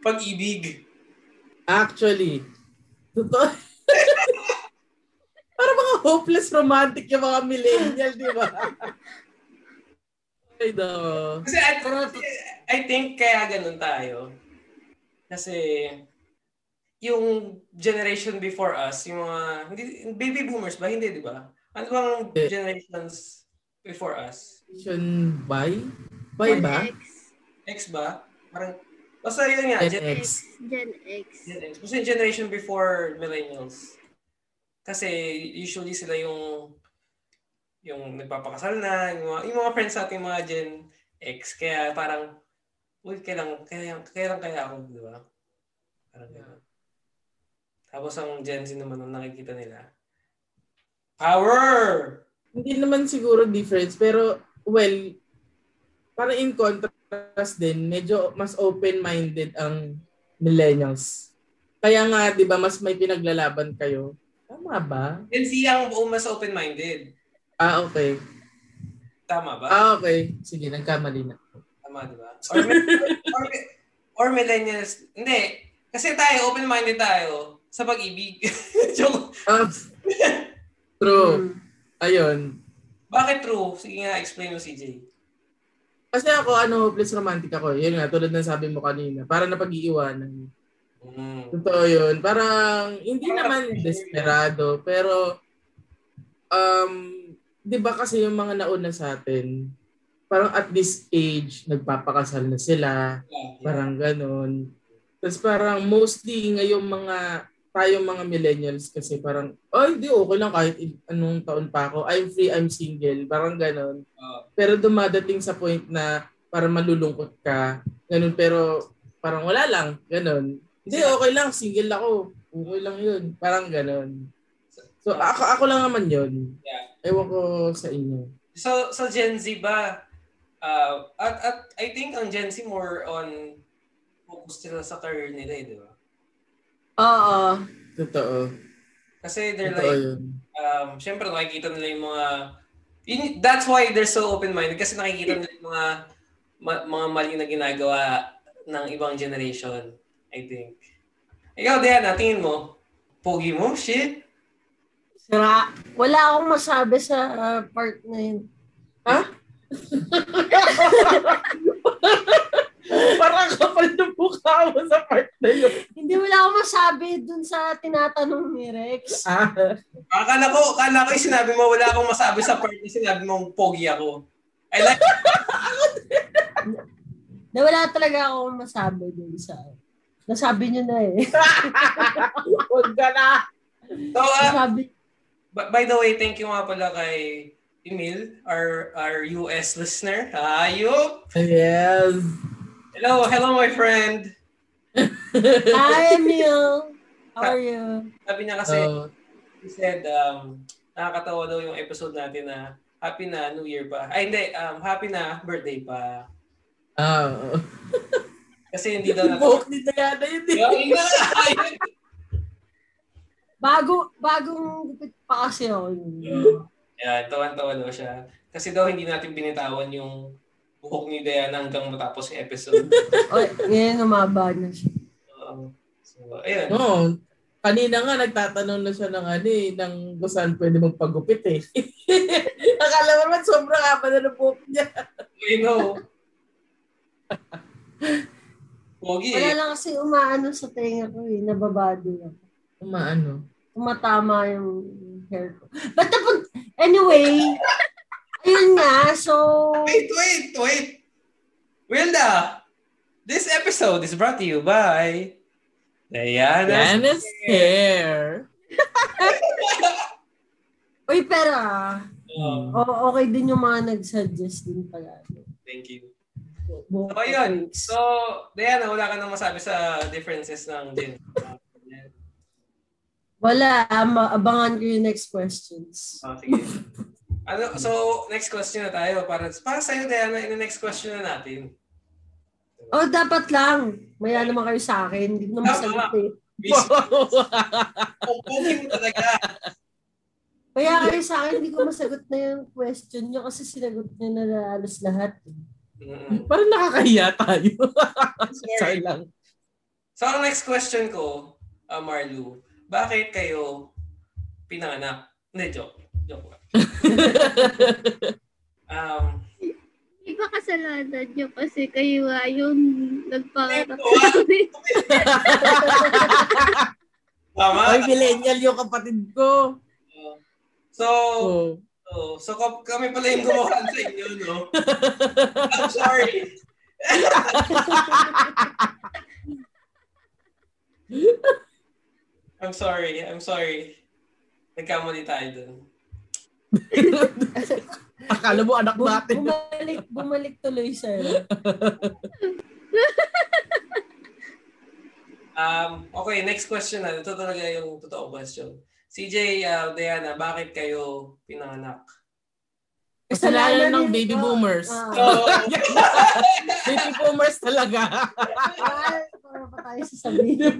Speaker 1: pag-ibig.
Speaker 4: Actually, totoo. Hopeless romantic yung mga millennial, di ba? Ay, no.
Speaker 1: Kasi I, I think kaya ganun tayo. Kasi yung generation before us, yung mga hindi, baby boomers ba? Hindi, di ba? Ano bang
Speaker 4: Hindi.
Speaker 1: generations before us?
Speaker 4: Generation by? By ba?
Speaker 5: X.
Speaker 1: X ba? Parang, basta yun nga,
Speaker 4: Gen
Speaker 1: Gen,
Speaker 4: X.
Speaker 5: Gen X.
Speaker 1: Gen X. Yung generation before millennials. Kasi usually sila yung yung nagpapakasal na, yung mga, yung mga friends natin mga Gen X. Kaya parang, uy, kailan, kailan, kailan kaya ako, di ba? Parang gano'n. Tapos ang Gen Z naman ang nakikita nila. Power!
Speaker 4: Hindi naman siguro difference, pero, well, parang in contrast din, medyo mas open-minded ang millennials. Kaya nga, di ba, mas may pinaglalaban kayo. Tama ba?
Speaker 1: Gen Z ang mas open-minded.
Speaker 4: Ah, okay.
Speaker 1: Tama ba?
Speaker 4: Ah, okay. Sige, nagkamali na.
Speaker 1: Tama, di ba? Or, or, or millennials. Hindi. Kasi tayo, open-minded tayo sa pag-ibig. Joke.
Speaker 4: Ah, true.
Speaker 2: Hmm.
Speaker 4: Ayun.
Speaker 1: Bakit true? Sige nga, explain mo, CJ.
Speaker 4: Kasi ako, ano, hopeless romantic ako. Yun nga, tulad ng sabi mo kanina. Para na pag-iiwanan.
Speaker 1: Mm.
Speaker 4: Totoo yun. Parang, hindi naman desperado, pero, um, di ba kasi yung mga nauna sa atin, parang at this age, nagpapakasal na sila,
Speaker 1: Yeah, yeah.
Speaker 4: parang ganun. Tapos parang mostly ngayong mga, tayong mga millennials kasi parang, ay, di okay lang kahit anong taon pa ako. I'm free, I'm single. Parang ganun.
Speaker 1: Oo.
Speaker 4: Pero dumadating sa point na parang malulungkot ka. Ganun, pero parang wala lang. Ganun. Hindi, okay lang. Single ako. Okay lang yun. Parang ganun. So, ako, ako lang naman yun.
Speaker 1: Yeah.
Speaker 4: Ewan ko sa inyo.
Speaker 1: So, so Gen Z ba, uh, at, at I think ang Gen Z more on focus sila sa career nila eh, di ba?
Speaker 2: Oo.
Speaker 4: Totoo.
Speaker 1: Kasi they're
Speaker 4: Totoo
Speaker 1: like,
Speaker 4: yun.
Speaker 1: um, syempre nakikita nila yung mga, yun, that's why they're so open-minded kasi nakikita nila yung mga, ma- mga mali na ginagawa ng ibang generation, I think. Ikaw, Diana, tingin mo, pogi mo? Shit.
Speaker 2: Sira. Wala akong masabi sa uh, part na yun.
Speaker 4: Parang kapal na mukha mo sa part na yun.
Speaker 2: Hindi wala akong masabi dun sa tinatanong ni Rex.
Speaker 4: Ah,
Speaker 1: Akala ko, akala ko yung sinabi mo, wala akong masabi sa part na sinabi mong pogi ako. I like
Speaker 2: Na wala talaga akong masabi dun sa... Nasabi niyo na eh.
Speaker 4: huwag ka na.
Speaker 1: So, uh,
Speaker 2: Nasabi,
Speaker 1: By, by the way, thank you nga pala kay Emil, our our US listener. Ayop!
Speaker 4: Yes.
Speaker 1: Hello, hello my friend.
Speaker 2: Hi, Emil. How are you?
Speaker 1: Sabi niya kasi,
Speaker 4: So,
Speaker 1: he said, um, nakakatawa daw yung episode natin na happy na New Year pa. Ay, hindi, um, happy na birthday pa.
Speaker 4: ah,
Speaker 1: Kasi hindi daw natin.
Speaker 4: buhok ni Diana yun. eh.
Speaker 1: Na! Ayun!
Speaker 2: Bago, bagong gupit pa kasi yun.
Speaker 1: Yeah, tawan-tawa daw siya. Kasi daw hindi natin binitawan yung buhok ni Diana hanggang matapos yung episode.
Speaker 2: Oy, ngayon umaba na siya.
Speaker 1: Um, so, ayun.
Speaker 4: Oo. Kanina nga nagtatanong na siya ng ano eh, ng kung saan pwede magpagupit eh. Akala mo naman sobrang haba na ng buhok niya.
Speaker 1: You know. Pogi
Speaker 2: Wala
Speaker 1: eh.
Speaker 2: lang kasi umaano sa tenga ko eh. Nababado ako.
Speaker 4: Umaano?
Speaker 2: Tumatama yung hair ko. But the, anyway, ayun nga, so,
Speaker 1: Wait, wait, wait. Wilda, This episode is brought to you by Diana.
Speaker 4: Janice hair.
Speaker 2: Uy, pero ah,
Speaker 1: Oh,
Speaker 2: o- okay din yung mga nag-suggest din pala.
Speaker 1: thank you.
Speaker 2: Bu-
Speaker 1: So, yun. So, Diana, wala ka nang masabi sa differences ng Gen
Speaker 2: Wala, abangan ko yung next questions.
Speaker 1: Oh, sige. Ano, so, next question na tayo. Para, para sa'yo, Diana, in next question na natin.
Speaker 2: Oh, dapat lang. Maya naman kayo sa akin. Hindi ko naman sagot eh.
Speaker 1: Pupukin mo talaga.
Speaker 2: Kaya kayo sa akin, hindi ko masagot na yung question nyo kasi sinagot nyo na halos lahat.
Speaker 1: Mm.
Speaker 4: Parang nakakahiya tayo.
Speaker 1: Sorry.
Speaker 4: Sorry lang.
Speaker 1: So, ang next question ko, uh, Marlu, bakit kayo pinanganak? Hindi, joke. Joke lang. um,
Speaker 5: Iba kasalanan nyo kasi kayo nga yung nagpangarap.
Speaker 1: tama?
Speaker 4: Ay, millennial yung kapatid ko.
Speaker 1: So,
Speaker 4: Oh.
Speaker 1: Oh, so ka- kami pala yung gumawa sa inyo, no? I'm sorry. I'm sorry. I'm sorry. Nagkamali tayo dun.
Speaker 4: Akala mo anak natin.
Speaker 2: bumalik, bumalik tuloy sir.
Speaker 1: Um, okay, next question na. Ito talaga yung totoong question. CJ, uh, Diana, bakit kayo pinanganak?
Speaker 4: Kasalanan ng baby
Speaker 2: ko.
Speaker 4: boomers.
Speaker 2: Ah.
Speaker 1: So,
Speaker 4: Baby boomers talaga.
Speaker 2: Ay, para pa tayo sasabihin.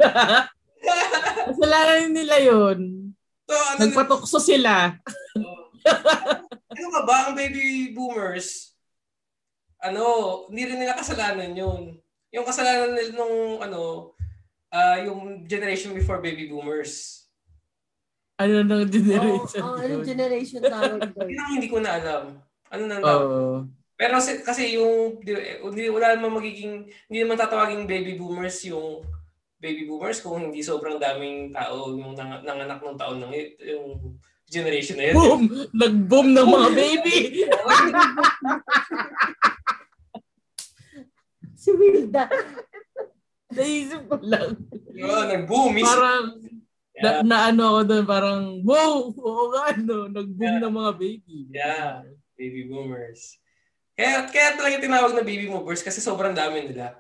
Speaker 4: Kasalanan nila yun.
Speaker 1: so ano,
Speaker 4: Nagpatukso sila.
Speaker 1: ano ka ba ang baby boomers? Ano, hindi rin nila kasalanan yun. Yung kasalanan nila nung ano, ah yung generation before baby boomers.
Speaker 4: Ano nang
Speaker 2: Oh,
Speaker 4: generation
Speaker 2: oh, anong
Speaker 4: yun?
Speaker 2: generation tawag doon?
Speaker 1: Yun ang hindi ko na alam. Ano nang tawag?
Speaker 4: Oo.
Speaker 1: Pero kasi, kasi yung, di, hindi, wala naman magiging, hindi naman tatawaging baby boomers yung baby boomers kung hindi sobrang daming tao yung nang, nanganak ng taon ng yung generation na yun.
Speaker 4: Boom! Nag-boom ng mga baby!
Speaker 2: Si Wilda.
Speaker 4: Naisip ko lang.
Speaker 1: Diba? Nag-boom.
Speaker 4: Parang,
Speaker 1: yeah.
Speaker 4: na, na ano ako doon, parang, wow! Oo nga, no? Nag-boom
Speaker 1: Yeah.
Speaker 4: ng mga baby.
Speaker 1: Yeah. baby boomers. Kaya, kaya talaga tinawag na baby boomers kasi sobrang dami nila.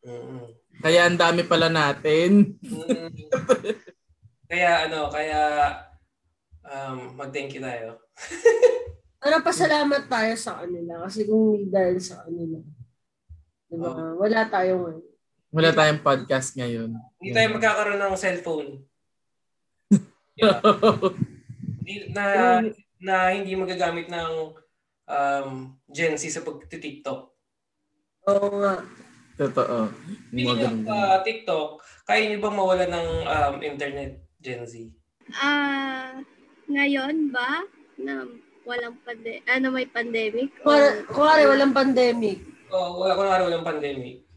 Speaker 1: Mm.
Speaker 4: Kaya ang dami pala natin.
Speaker 1: Mm. kaya ano, kaya um, mag-thank you tayo.
Speaker 2: Ano, pasalamat tayo sa kanila kasi kung hindi dahil sa kanila. Diba? Wala tayong
Speaker 4: Wala tayong podcast ngayon.
Speaker 1: Hindi tayo magkakaroon ng cellphone. Yeah. Hindi- na, na hindi magagamit ng um, Gen Z sa pag-TikTok.
Speaker 2: Oo nga.
Speaker 4: Totoo.
Speaker 1: Of
Speaker 4: ganun.
Speaker 1: uh, TikTok, kaya niyo bang mawala ng um, internet, Gen Z?
Speaker 5: Ah, ngayon ba na walang pande ano may pandemic? O-
Speaker 2: Kuwari, walang pandemic.
Speaker 1: Oh, wala ko na walang pandemic.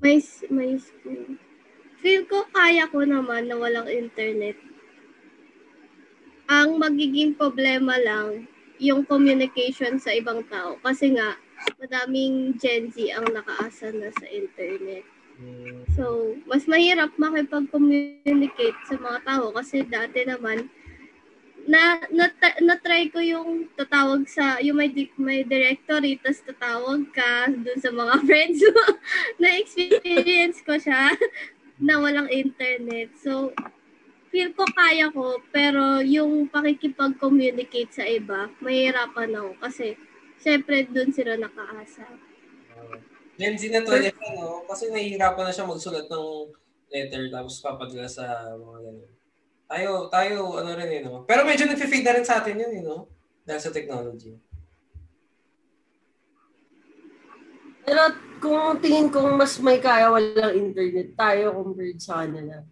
Speaker 5: May, may school. Feel ko kaya ko naman na walang internet. Ang magiging problema lang, yung communication sa ibang tao. Kasi nga, madaming Gen Z ang nakaasa na sa internet. So, mas mahirap makipag-communicate sa mga tao kasi dati naman, na, na, na-try ko yung tatawag sa, yung may, may directory, tapos tatawag ka dun sa mga friends mo. Na-experience ko siya na walang internet. So, feel ko kaya ko, pero yung pakikipag-communicate sa iba, mahirapan ako kasi syempre dun sila nakaasa.
Speaker 1: Gen Z na to, ano, kasi nahihirapan na siya magsulat ng letter tapos papadala sa mga ganun. Tayo, tayo, ano rin yun, no? Pero medyo nag-fade na rin sa atin yun, you know? Dahil sa technology.
Speaker 2: Pero kung tingin kong mas may kaya walang internet tayo compared sa kanila.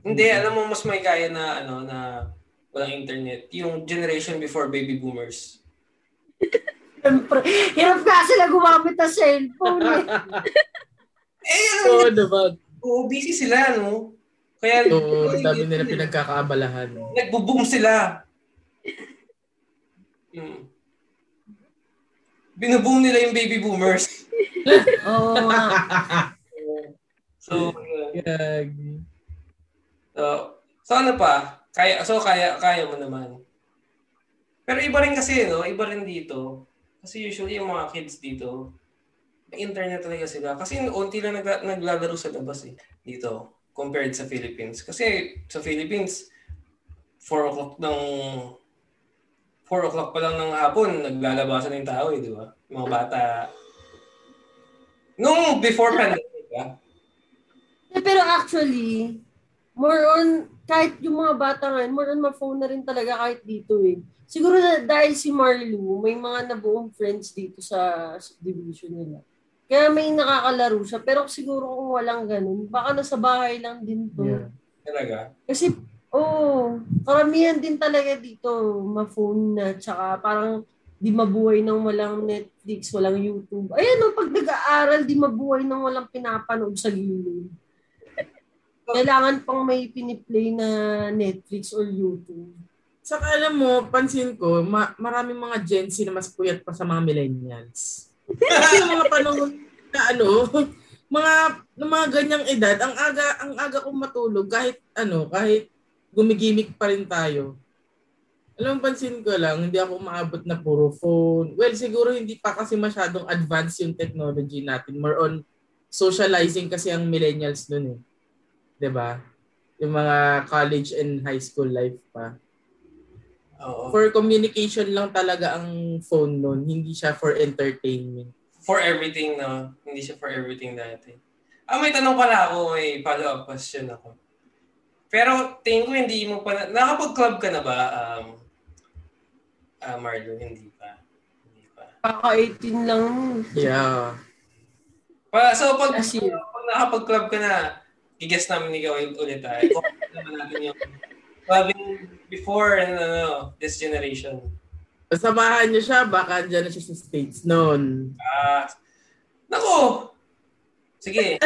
Speaker 1: Hindi, alam mo, mas may kaya na, ano, na walang internet. Yung generation before baby boomers.
Speaker 2: Siyempre, hirap nga sila gumamit ng cellphone eh.
Speaker 1: Eh, ano,
Speaker 4: Oo naman.
Speaker 1: Oo, busy sila, no? Kaya,
Speaker 4: ang dami nila pinagkakaabalahan.
Speaker 1: nagbo-boom sila. Hmm. Binuboom nila yung baby boomers.
Speaker 2: Oo nga.
Speaker 1: So.
Speaker 4: Gagi.
Speaker 1: So, so ano pa? Kaya, so kaya, kaya mo naman. Pero iba rin kasi, no? Iba rin dito. Kasi usually yung mga kids dito, internet talaga sila. Kasi unti lang nagla- naglalaro sa labas eh. Dito. Compared sa Philippines. Kasi sa Philippines, 4 o'clock ng 4 o'clock pa lang ng hapon, naglalabasan na yung tao eh, di ba? Mga bata. Nung before pandemic, ah,
Speaker 2: Eh, pero actually, more on, kahit yung mga bata ngayon, more on ma-phone na rin talaga kahit dito eh. Siguro dahil si Marlu, may mga nabuong friends dito sa subdivision nila. Kaya may nakakalaro siya. Pero siguro kung walang ganun, baka nasa bahay lang din to.
Speaker 4: Yeah.
Speaker 1: talaga.
Speaker 2: Kasi, oh, karamihan din talaga dito, ma-phone na, tsaka parang di mabuhay ng walang Netflix, walang YouTube. Ayan o, pag nag-aaral, di mabuhay ng walang pinapanood sa gilid. Kailangan pang may piniplay na Netflix or YouTube.
Speaker 4: Saka alam mo, pansin ko, ma- maraming mga Gen Z na mas puyat pa sa mga millennials. Kasi yung mga panahon na ano, mga ng mga ganyang edad, ang aga ang aga kong matulog kahit ano, kahit gumigimik pa rin tayo. Alam pansin ko lang, hindi ako maabot na puro phone. Well, siguro hindi pa kasi masyadong advanced yung technology natin. More on socializing kasi ang millennials nun eh. 'Di ba? Yung mga college and high school life pa.
Speaker 1: Oo.
Speaker 4: For communication lang talaga ang phone nun, hindi siya for entertainment.
Speaker 1: for everything, no? Hindi siya for everything dati. Ah, may tanong pala ako, may follow-up question ako. Pero tingin ko hindi mo pa, na- nakapag-club ka na ba, um, ah, Marlo? Hindi pa. Hindi pa.
Speaker 2: Kaka-18 lang.
Speaker 4: Yeah.
Speaker 1: Pa, so, pag,
Speaker 2: As
Speaker 1: pag nakapag-club ka na, i-guess namin ikaw ulit ah. I-comment naman natin yung clubbing before and ano, this generation.
Speaker 4: Samahan niyo siya, baka andyan na siya sa States noon.
Speaker 1: Ah, nako! Sige.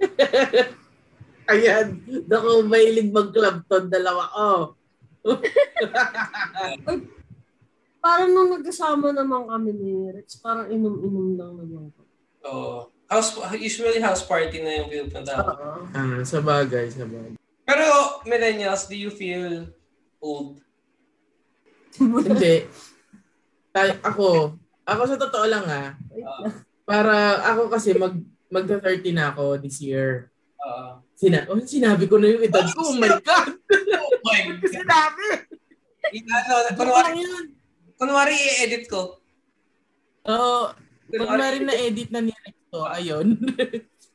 Speaker 4: Ayan, dako mahilig mag-club ton dalawa ko.
Speaker 2: Parang nung nagkasama naman kami ni Rex, parang inom-inom lang naman ko.
Speaker 1: Oo. House, usually house party na yung pinupunta ko.
Speaker 2: Oo.
Speaker 4: Ah, sa bagay, sa bagay.
Speaker 1: Pero millennials, do you feel old?
Speaker 4: Hindi. Tay- ako, ako sa totoo lang ah,
Speaker 2: lang.
Speaker 4: para ako kasi mag magta-30 na ako this year.
Speaker 1: Oo.
Speaker 4: Sina oh, sinabi ko na yung edad ko. Oh my God!
Speaker 1: oh my God.
Speaker 4: sinabi!
Speaker 1: Ano, kunwari, kunwari i-edit ko.
Speaker 4: Oo, pag
Speaker 1: Kunwari,
Speaker 4: na-edit na ni Recto, ayun.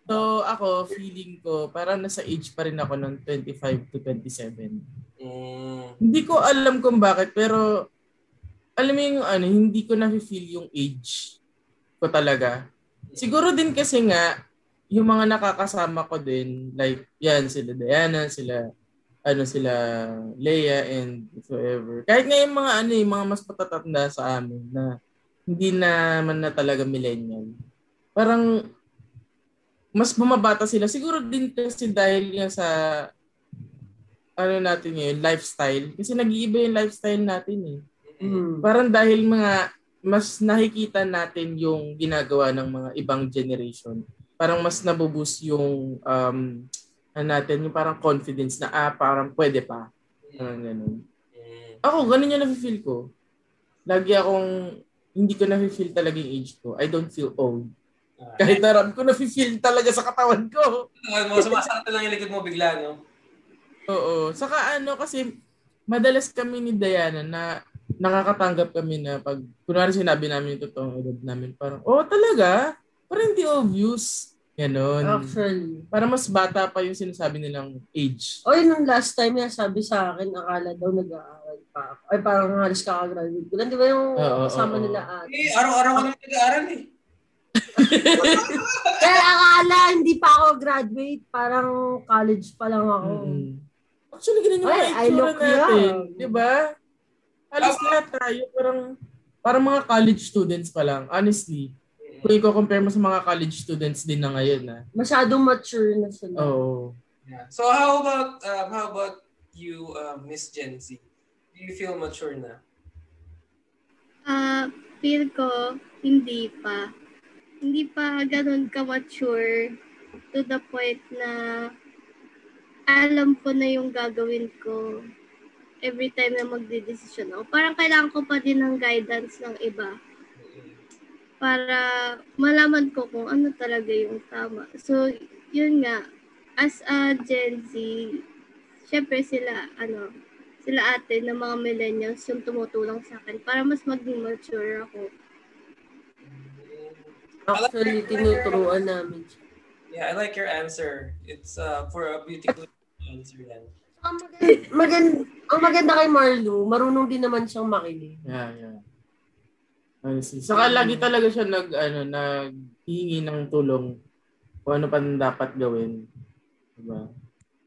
Speaker 4: So, ako, feeling ko, parang nasa age pa rin ako ng 25 to 27.
Speaker 1: Mm,
Speaker 4: Hindi ko alam kung bakit, pero alam mo yung ano, hindi ko na-feel yung age ko talaga. Siguro din kasi nga, yung mga nakakasama ko din, like, yan, sila Diana, sila, ano sila, Leia, and whoever. Kahit nga yung mga ano, yung mga mas patatanda sa amin na hindi naman na talaga millennial. Parang, mas bumabata sila. Siguro din kasi dahil nga sa ano natin ngayon, lifestyle. Kasi nag-iiba yung lifestyle natin eh.
Speaker 2: Mm.
Speaker 4: Parang dahil mga mas nakikita natin yung ginagawa ng mga ibang generation. Parang mas nabuboost yung um, ano natin, yung parang confidence na ah, parang pwede pa. Parang ganun. Ako, ganun yung nafe-feel ko. Lagi akong, hindi ko nafe-feel talaga yung age ko. I don't feel old.
Speaker 1: Ah.
Speaker 4: Kahit naram ko nafe-feel talaga sa katawan ko.
Speaker 1: Ano mo, sumasakit lang yung likod mo bigla, no?
Speaker 4: Oo. Saka ano kasi madalas kami ni Diana na nakakatanggap kami na pag kunwari sinabi namin yung totoong edad namin parang oh talaga parang hindi obvious ganon
Speaker 2: Actually.
Speaker 4: para mas bata pa yung sinasabi nilang age
Speaker 2: O yun nung last time niya sabi sa akin, akala daw nag-aaral pa ako. Ay parang halos kakagraduate ko lang. Di ba yung
Speaker 4: Oo,
Speaker 2: kasama
Speaker 4: oo,
Speaker 2: nila
Speaker 4: oo.
Speaker 2: ate?
Speaker 1: Eh, araw-araw ka naman nag-aaral eh.
Speaker 2: Kaya akala hindi pa ako graduate. Parang college pa lang ako.
Speaker 4: Mm. actually ganun yung
Speaker 2: Ay,
Speaker 4: itsura
Speaker 2: look
Speaker 4: natin
Speaker 2: young.
Speaker 4: di ba halos lahat tayo parang parang mga college students pa lang honestly kung i-compare mo sa mga college students din na ngayon na
Speaker 2: Masyadong mature na sila.
Speaker 4: oo
Speaker 1: Yeah. So how about um, how about you, uh, Miss Gen Z? Do you feel mature na?
Speaker 5: Ah, feel ko, hindi pa. Hindi pa ganun ka-mature to the point na alam ko na yung gagawin ko every time na magde-decision ako. Parang kailangan ko pa din ng guidance ng iba para malaman ko kung ano talaga yung tama. So, yun nga, as a Gen Z, syempre sila, ano, sila ate ng mga millennials yung tumutulong sa akin para mas maging mature ako.
Speaker 2: Actually, tinuturuan namin siya.
Speaker 1: Yeah, I like your answer. It's uh, for a beautiful answer yan.
Speaker 2: Ang maganda, maganda, ang maganda kay Marlo, marunong din naman siyang makinig.
Speaker 4: Yeah, yeah. Honestly. Saka lagi talaga siya nag, ano, naghihingi ng tulong kung ano pa dapat gawin. Diba?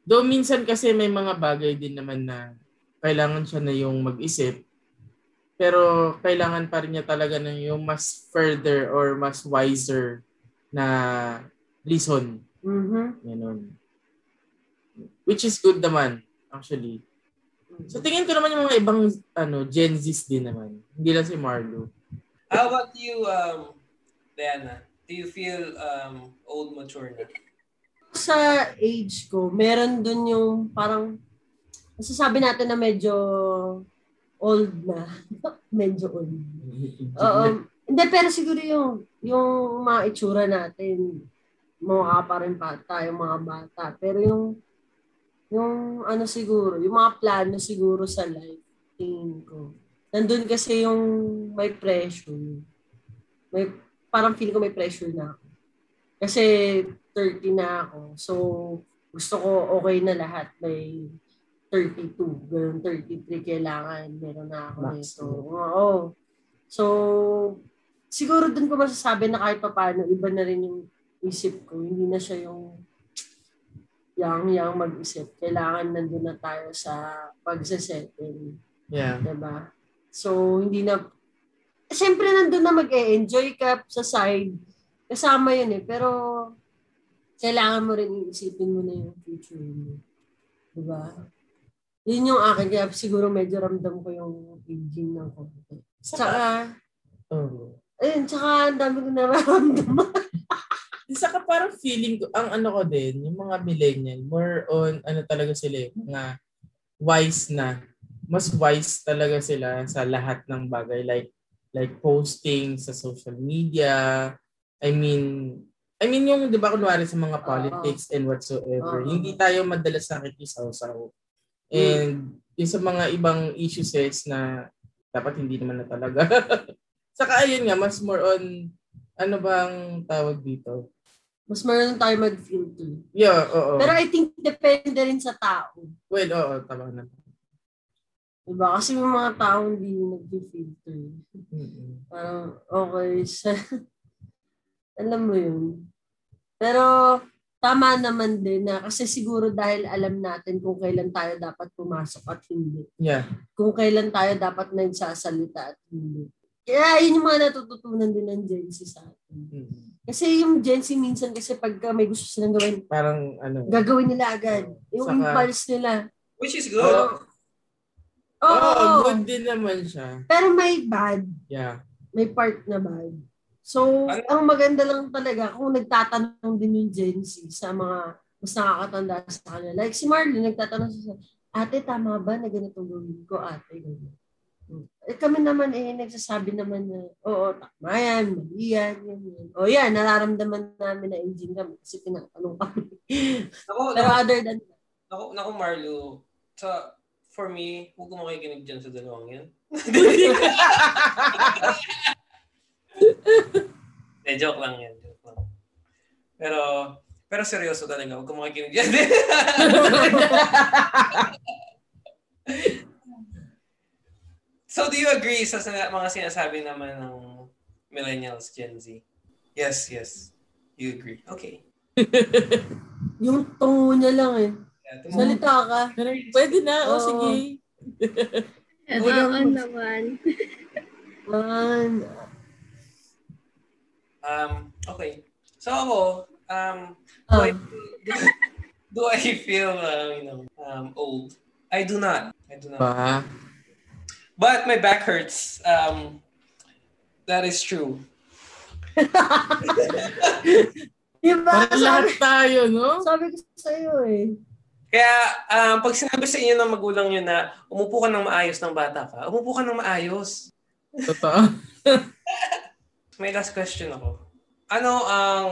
Speaker 4: Though minsan kasi may mga bagay din naman na kailangan siya na yung mag-isip. Pero kailangan pa rin niya talaga ng yung mas further or mas wiser na reason.
Speaker 2: Mhm.
Speaker 4: Ganun. Which is good naman, actually. So tingin ko naman yung mga ibang ano Gen Zs din naman. Hindi lang si Marlo.
Speaker 1: How about you, um, Diana? Do you feel um, old, mature na?
Speaker 2: Sa age ko, meron dun yung parang, masasabi natin na medyo old na. medyo old. Oo. Hindi, pero siguro yung, yung mga itsura natin, mukha pa rin pa tayo mga bata. Pero yung, yung ano siguro, yung mga plano siguro sa life, tingin ko. Nandun kasi yung may pressure. May, parang feel ko may pressure na ako. Kasi 30 na ako. So, gusto ko okay na lahat. May 32, ganun 33 kailangan. Meron na ako
Speaker 4: Max.
Speaker 2: nito. Oo. So, siguro dun ko masasabi na kahit pa paano, iba na rin yung isip ko. Hindi na siya yung yang yang mag-isip. Kailangan nandun na tayo sa pagsasettle.
Speaker 4: Yeah.
Speaker 2: Diba? So, hindi na... Siyempre, nandun na mag-e-enjoy ka sa side. Kasama yun eh. Pero, kailangan mo rin iisipin mo na yung future mo. Diba? Yun yung akin. Kaya siguro medyo ramdam ko yung aging ng konti. Tsaka,
Speaker 4: Oh.
Speaker 2: ayun, tsaka ang dami ko nararamdaman.
Speaker 4: Saka parang feeling ko, ang ano ko din, yung mga millennial, more on, ano talaga sila, eh, mga wise na. Mas wise talaga sila sa lahat ng bagay. Like, like posting sa social media. I mean, I mean yung, di ba, kunwari sa mga politics and whatsoever,
Speaker 2: Oo.
Speaker 4: hindi tayo madalas nakikisaw-saw. And yung sa mga ibang issues na dapat hindi naman na talaga. Saka ayun nga, mas more on, ano bang tawag dito?
Speaker 2: Mas meron tayo mag-filter.
Speaker 4: Yeah, oo.
Speaker 2: Pero I think depende rin sa tao.
Speaker 4: well, oo, tama na.
Speaker 2: Diba? Kasi yung mga tao hindi nag-filter.
Speaker 4: Mm-mm.
Speaker 2: Parang okay sa... alam mo yun. Pero tama naman din na kasi siguro dahil alam natin kung kailan tayo dapat pumasok at hindi.
Speaker 4: Yeah.
Speaker 2: Kung kailan tayo dapat nagsasalita at hindi. Kaya yun yung mga natututunan din ng Gen Z sa atin.
Speaker 4: Mm.
Speaker 2: Kasi yung Gen Z minsan kasi pagka may gusto silang gawin,
Speaker 4: Parang ano.
Speaker 2: gagawin nila agad. Yung
Speaker 4: Saka-
Speaker 2: impulse nila.
Speaker 1: Which is good.
Speaker 4: Oo,
Speaker 2: Oo.
Speaker 4: oh, good din naman siya.
Speaker 2: Pero may bad.
Speaker 4: Yeah.
Speaker 2: may part na bad. So,
Speaker 1: Ano?
Speaker 2: ang maganda lang talaga kung nagtatanong din yung Gen Z sa mga mas nakakatanda sa kanila. Like si Marlon, nagtatanong siya, ate, tama ba na ganito gawin ko, ate? Ganyan. Eh, kami naman eh, nagsasabi naman na, oo, tama yan, mali yan, yan, yan. O yan, nararamdaman namin na engine kami kasi tinatanong kami.
Speaker 1: Ako,
Speaker 2: Pero
Speaker 1: naku,
Speaker 2: other than
Speaker 1: naku, naku, Marlo, sa, for me, huwag ko makikinig dyan sa dalawang yan. Eh, joke lang yan. Joke lang. Pero, pero seryoso talaga, huwag ko makikinig dyan. so, do you agree sa sina- mga sinasabi naman ng millennials, Gen Z? Yes, yes. You agree. Okay.
Speaker 2: yung tungo niya lang eh.
Speaker 1: Yeah,
Speaker 2: Salita ka.
Speaker 4: Pwede na, o
Speaker 2: Oo.
Speaker 4: sige.
Speaker 5: Ito
Speaker 2: Walang-
Speaker 5: naman.
Speaker 2: Man.
Speaker 1: Um, okay. So ako, um, do,
Speaker 2: Ah.
Speaker 1: I, do I feel, uh, you know, um, old? I do not. I do not.
Speaker 4: Ba?
Speaker 1: But my back hurts. Um, That is true.
Speaker 2: Diba?
Speaker 4: Parang lahat tayo, no?
Speaker 2: sabi ko sa'yo eh.
Speaker 1: Kaya um, pag sinabi sa inyo ng magulang nyo na umupo ka ng maayos ng bata ka, umupo ka ng maayos.
Speaker 4: Totoo.
Speaker 1: May last question ako. Ano ang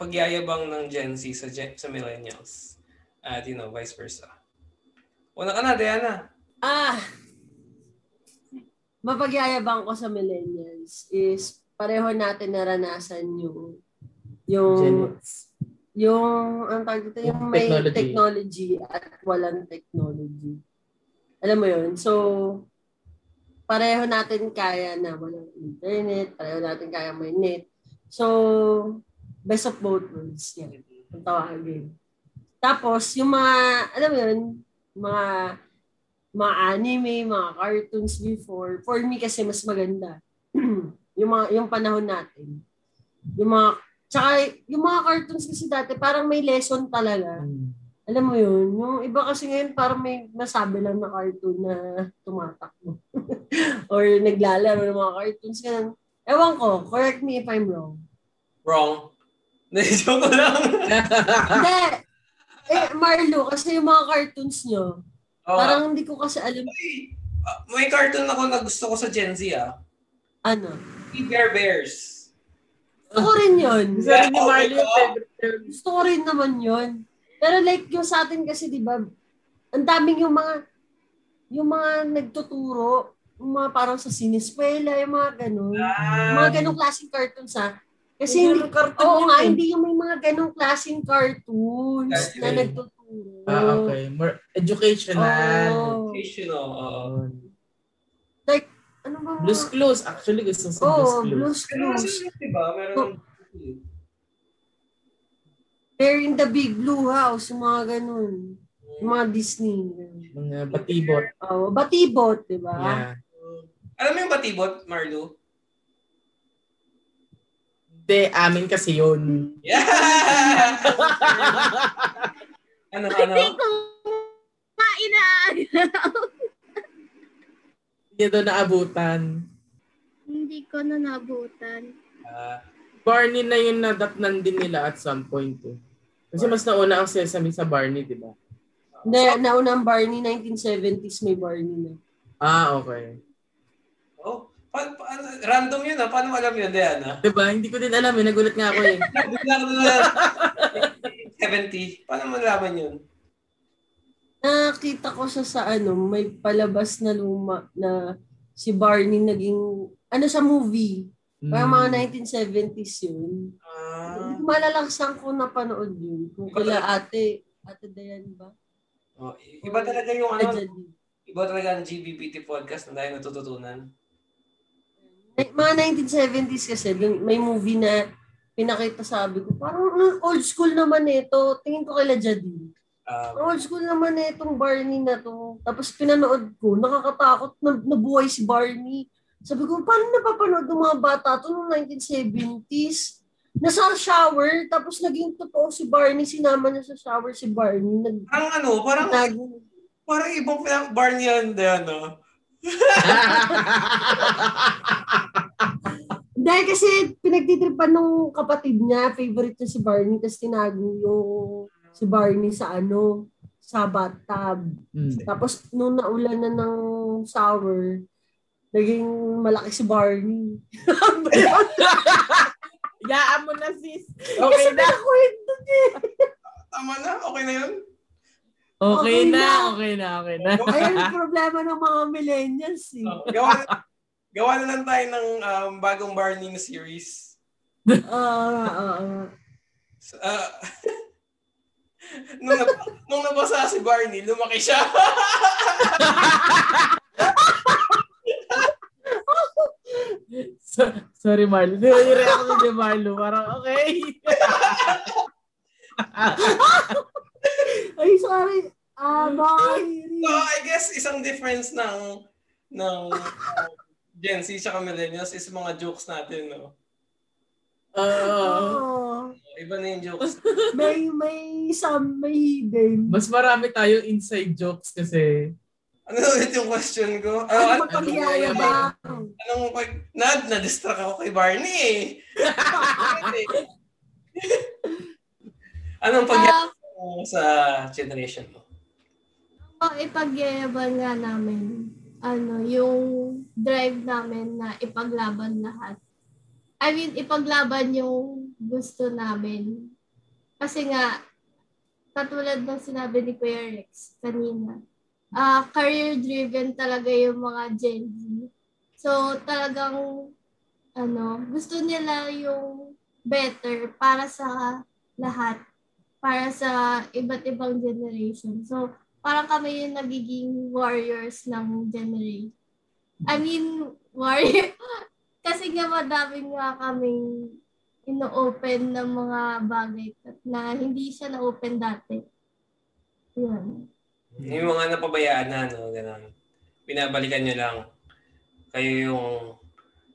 Speaker 1: pagyayabang ng Gen Z sa, Gen- sa millennials? At you know, vice versa. Una ka na, Diana.
Speaker 2: Ah, mapagyayabang ko sa millennials is pareho natin naranasan yung yung
Speaker 4: Gen X.
Speaker 2: yung ang tawag dito, yung
Speaker 4: Yung
Speaker 2: may
Speaker 4: technology.
Speaker 2: technology at walang technology. Alam mo yun? So, pareho natin kaya na walang internet, pareho natin kaya may net. So, best of both worlds. Yan. Ang tawagin. Tapos, yung mga, alam mo yun, mga mga anime, mga cartoons before, for me kasi mas maganda. yung mga yung panahon natin. Yung mga tsaka yung mga cartoons kasi dati parang may lesson talaga.
Speaker 4: Mm.
Speaker 2: Alam mo yun, yung iba kasi ngayon parang may nasabi lang na cartoon na tumatakbo. Or naglalaro ng mga cartoons. Ganun. Ewan ko, correct me if I'm wrong.
Speaker 1: Wrong. Joke ko lang.
Speaker 2: Hindi! Eh, Marlo, kasi yung mga cartoons nyo,
Speaker 1: Oh,
Speaker 2: parang hindi ko kasi alam
Speaker 1: ah, may cartoon ako na gusto ko sa Gen Z ah.
Speaker 2: ano.
Speaker 1: Bear Bears.
Speaker 2: Gusto ko rin yun.
Speaker 4: Isa rin ni
Speaker 1: Oh
Speaker 4: favorite yun.
Speaker 2: Gusto ko rin naman yun. Pero like yung sa atin kasi, di ba, ang daming yung mga, yung mga nagtuturo, yung mga parang sa siniskwela, yung mga ganun. Yung mga ganong klaseng cartoons ha. Kasi
Speaker 4: Yung
Speaker 2: hindi,
Speaker 4: cartoon
Speaker 2: oo nga,
Speaker 4: eh.
Speaker 2: hindi yung may mga ganong klaseng cartoons na
Speaker 1: Okay.
Speaker 2: nagtuturo.
Speaker 4: Ah, okay. More educational.
Speaker 2: Oh.
Speaker 1: Educational. Oo.
Speaker 2: Like, ano ba?
Speaker 4: Blues Clues. Actually, gusto sa
Speaker 2: Oo,
Speaker 4: Blues Clues.
Speaker 2: Blues Clues.
Speaker 1: diba? Meron
Speaker 2: Oh. They're in the Big Blue House, yung mga ganun. Yung mga Disney.
Speaker 4: Mga batibot.
Speaker 2: Oh, Batibot, di ba?
Speaker 4: Yeah.
Speaker 1: Alam mo yung batibot, Marlo?
Speaker 4: Hindi, amin kasi yun.
Speaker 1: Yeah! ano, ano?
Speaker 5: Hindi ko inaalaw.
Speaker 4: Hindi doon naabutan.
Speaker 5: Hindi ko na nabutan.
Speaker 1: Ah,
Speaker 4: Barney na yun nadatnan din nila at some point eh. Kasi mas nauna ang Sesame sa Barney, di ba?
Speaker 2: Hindi, nauna ang Barney, 1970s may Barney na.
Speaker 4: Ah, okay.
Speaker 1: oh, pa, pa, ano, random yun ah. Paano alam yun, Diana?
Speaker 4: Di ba? Hindi ko din alam eh. Nagulat nga ako eh.
Speaker 1: Bigla ko na 70. Paano mo nalaman yun?
Speaker 2: Nakita ko siya sa ano, may palabas na luma na si Barney naging, ano sa movie. Parang
Speaker 4: Hmm.
Speaker 2: mga 1970s yun.
Speaker 1: Ah,
Speaker 2: Hindi ko napanood yun. Kung kila ate, ate Dayan ba?
Speaker 1: oh, iba talaga yung ano, iba talaga ang GBPT podcast na tayo natututunan.
Speaker 2: May- Mga 1970s kasi, may movie na pinakita sabi ko, parang "Ah, old school naman ito. Tingin ko kila Jadi.
Speaker 1: Um,
Speaker 2: Old school naman na itong Barney na to. Tapos pinanood ko, nakakatakot na nabuhay si Barney. Sabi ko, paano napapanood ng mga bata to noong 1970s? Nasa shower, tapos naging totoo si Barney, sinama niya sa shower si Barney. Nag
Speaker 1: parang ano, parang,
Speaker 2: nag-
Speaker 1: parang ibang pinak bar niya yan, Diana.
Speaker 2: Dahil kasi pinagtitripan nung kapatid niya, favorite niya si Barney, tapos tinago yung si Barney sa ano, sa bathtub.
Speaker 4: Hmm.
Speaker 2: Tapos nung naulan na ng shower, naging malaki si Barney.
Speaker 4: Yaan mo na sis.
Speaker 2: Kasi
Speaker 4: Okay na.
Speaker 2: nakwento niya.
Speaker 1: Tama na? Okay na yun?
Speaker 4: Okay
Speaker 2: Okay
Speaker 4: na.
Speaker 2: na.
Speaker 4: Okay na. Okay na.
Speaker 2: Ayun ang problema ng mga millennials eh.
Speaker 1: Oh, gawa, na, gawa na lang tayo ng um, bagong Barney na series.
Speaker 2: Ah, ah, ah.
Speaker 1: Uh, nung, nab- nung nabasa si Barney, lumaki siya.
Speaker 4: So, sorry Marlo. Yung reaction ni Marlo. Parang okay.
Speaker 2: Ay, sorry. Ah, bye.
Speaker 1: so, I guess isang difference ng ng uh, Gen Z at millennials is mga jokes natin, no?
Speaker 4: Oo.
Speaker 2: Oh,
Speaker 1: Iba na yung jokes.
Speaker 2: may, may some, may hidden.
Speaker 4: mas marami tayong inside jokes kasi
Speaker 1: Ano ulit yung question ko? Ano,
Speaker 2: Ano
Speaker 1: ano,
Speaker 2: mapagyayabang?
Speaker 1: anong, pag, na, na-distract ako kay Barney eh. anong pagyayabang mo sa generation mo?
Speaker 5: ang ipagyayabang nga namin, ano, yung drive namin na ipaglaban lahat. I mean, ipaglaban yung gusto namin. Kasi nga, katulad ng sinabi ni Kuya Rex kanina, ah career-driven talaga yung mga Gen Z. So, talagang, ano, gusto nila yung better para sa lahat, para sa iba't ibang generation. So, parang kami yung nagiging warriors ng generation. I mean, warrior. Kasi nga madami nga kaming ino-open ng mga bagay na hindi siya na-open dati. Yun.
Speaker 1: Yung mga napabayaan na, no, gano'n. Pinabalikan nyo lang. Kayo yung,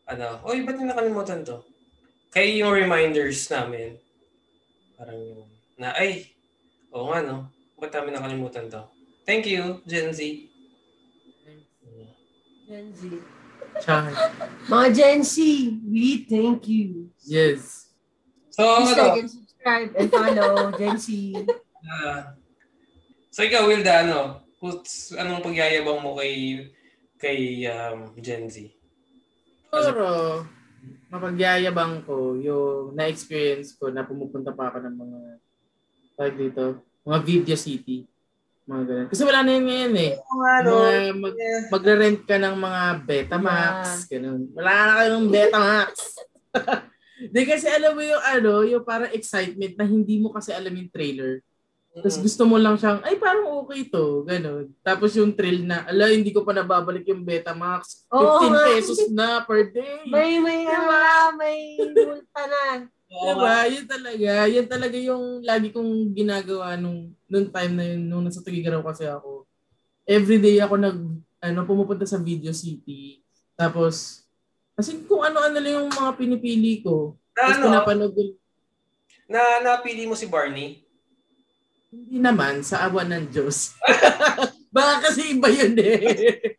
Speaker 1: ano, oy, ba't yung nakalimutan to? Kayo yung reminders namin. Parang yung, na, ay, oo nga, no? Ba't namin nakalimutan to? Thank you, Gen Z.
Speaker 2: Gen Z.
Speaker 4: Char.
Speaker 2: Mga Gen Z, we thank you.
Speaker 4: Yes.
Speaker 1: So,
Speaker 2: Please
Speaker 1: ano,
Speaker 2: like and subscribe and follow Gen Z.
Speaker 1: ah, so ikaw, Wilda, ano, who's, anong pagyayabang mo kay, kay um, Gen Z?
Speaker 4: Siguro, mapagyayabang ko yung na-experience ko na pumupunta pa ako ng mga tawag dito, mga video city. Mga ganun. Kasi wala na yun ngayon eh.
Speaker 1: Ano,
Speaker 4: Mga mag, magre-rent ka ng mga Betamax, ganun. Wala na kayong Betamax. Di kasi alam mo yung ano, yung parang excitement na hindi mo kasi alam yung trailer. Tapos gusto mo lang siyang, ay parang okay to, ganun. Tapos yung thrill na, ala, hindi ko pa nababalik yung Betamax. 15
Speaker 2: Oo nga.
Speaker 4: pesos na per day.
Speaker 2: May, may,
Speaker 4: Diba?
Speaker 2: ano, may multa na.
Speaker 4: Diba? Yun talaga. Yun talaga yung lagi kong ginagawa nung, nung time na yun, nung nasa Tugigaraw kasi ako. Everyday ako nag, ano, pumupunta sa Video City. Tapos, kasi kung ano-ano lang yung mga pinipili ko.
Speaker 1: Na,
Speaker 4: Tapos
Speaker 1: ano,
Speaker 4: pinapanood ko,
Speaker 1: na napili mo si Barney?
Speaker 4: Hindi naman, sa awa ng Diyos. Baka kasi iba yun eh.